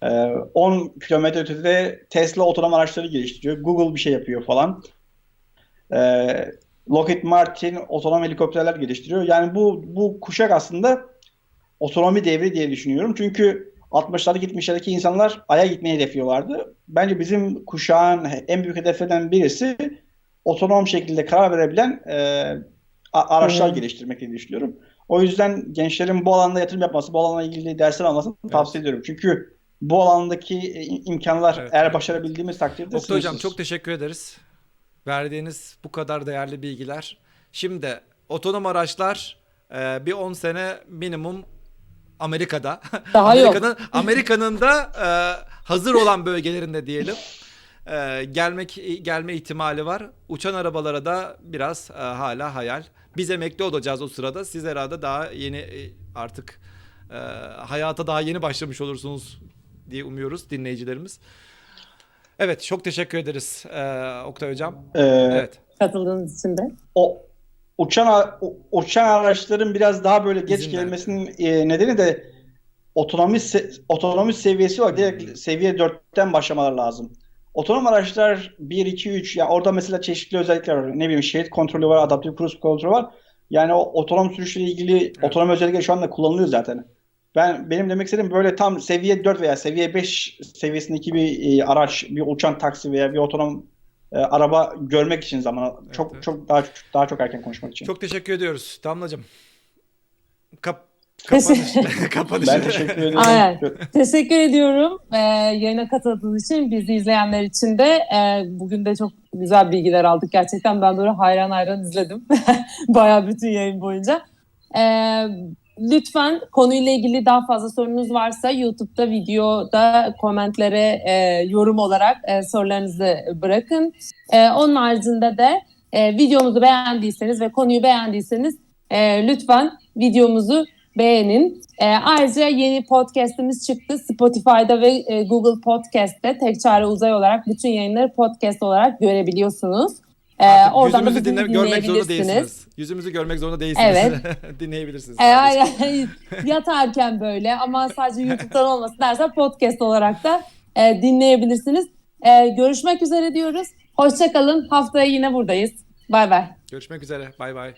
S3: E, 10 kilometre ötede Tesla otonom araçları geliştiriyor. Google bir şey yapıyor falan. E, Lockheed Martin otonom helikopterler geliştiriyor. Yani bu bu kuşak aslında otonomi devri diye düşünüyorum. Çünkü 60'larda 70'lerdeki insanlar Ay'a gitmeyi hedefliyorlardı. Bence bizim kuşağın en büyük hedeflerinden birisi otonom şekilde karar verebilen e, araçlar
S2: Hı.
S3: geliştirmek diye düşünüyorum. O yüzden gençlerin bu alanda yatırım yapması, bu alanla ilgili dersler almasını
S1: Evet.
S3: tavsiye ediyorum. Çünkü bu alandaki e, imkanlar
S1: Evet,
S3: eğer
S1: evet.
S3: başarabildiğimiz takdirde
S1: Oktay Hocam çok teşekkür ederiz. Verdiğiniz bu kadar değerli bilgiler. Şimdi otonom araçlar e, bir 10 sene minimum Amerika'da.
S2: Daha yok.
S1: Amerika'nın Amerika'nın da e, hazır olan bölgelerinde diyelim. E, gelmek gelme ihtimali var. Uçan arabalara da biraz e, hala hayal. Biz emekli olacağız o sırada. Siz herhalde daha yeni artık e, hayata daha yeni başlamış olursunuz diye umuyoruz dinleyicilerimiz. Evet çok teşekkür ederiz e, Oktay Hocam.
S3: Ee,
S1: Evet.
S2: Katıldığınız için de.
S3: o uçan uçan araçların biraz daha böyle geç
S1: İzin
S3: gelmesinin e, nedeni de otonomi se- otonomi seviyesi olarak direkt seviye 4'ten başlamalar lazım. Otonom araçlar 1 2 3 ya orada mesela çeşitli özellikler var. Ne bileyim şerit kontrolü var, adaptif cruise kontrolü var. Yani o otonom sürüşle ilgili otonom özellikler şu anda kullanılıyor zaten. Ben benim demek istediğim böyle tam seviye 4 veya seviye 5 seviyesindeki bir e, araç, bir uçan taksi veya bir otonom e, araba görmek için zaman çok
S1: evet.
S3: çok daha daha çok erken konuşmak için.
S1: Çok teşekkür ediyoruz Damlacığım. Kap kapanış.
S3: Ben teşekkür ederim.
S2: Aynen. Teşekkür ediyorum e, yayına katıldığınız için. Bizi izleyenler için de e, bugün de çok güzel bilgiler aldık. Gerçekten ben böyle hayran hayran izledim. Bayağı bütün yayın boyunca. E, lütfen konuyla ilgili daha fazla sorunuz varsa YouTube'da videoda komentlere e, yorum olarak e, sorularınızı bırakın. E, onun haricinde de e, videomuzu beğendiyseniz ve konuyu beğendiyseniz e, lütfen videomuzu beğenin. E, ayrıca yeni podcast'imiz çıktı. Spotify'da ve e, Google Podcast'te Tek Çare Uzay olarak bütün yayınları podcast olarak görebiliyorsunuz. Ee,
S1: Artık
S2: oradan
S1: yüzümüzü dinle, görmek zorunda değilsiniz. Yüzümüzü görmek zorunda değilsiniz.
S2: Evet.
S1: Dinleyebilirsiniz.
S2: Ee, yatarken böyle ama sadece YouTube'dan olmasın dersen podcast olarak da e, dinleyebilirsiniz. E, görüşmek üzere diyoruz. Hoşçakalın. Haftaya yine buradayız. Bay bay.
S1: Görüşmek üzere. Bay bay.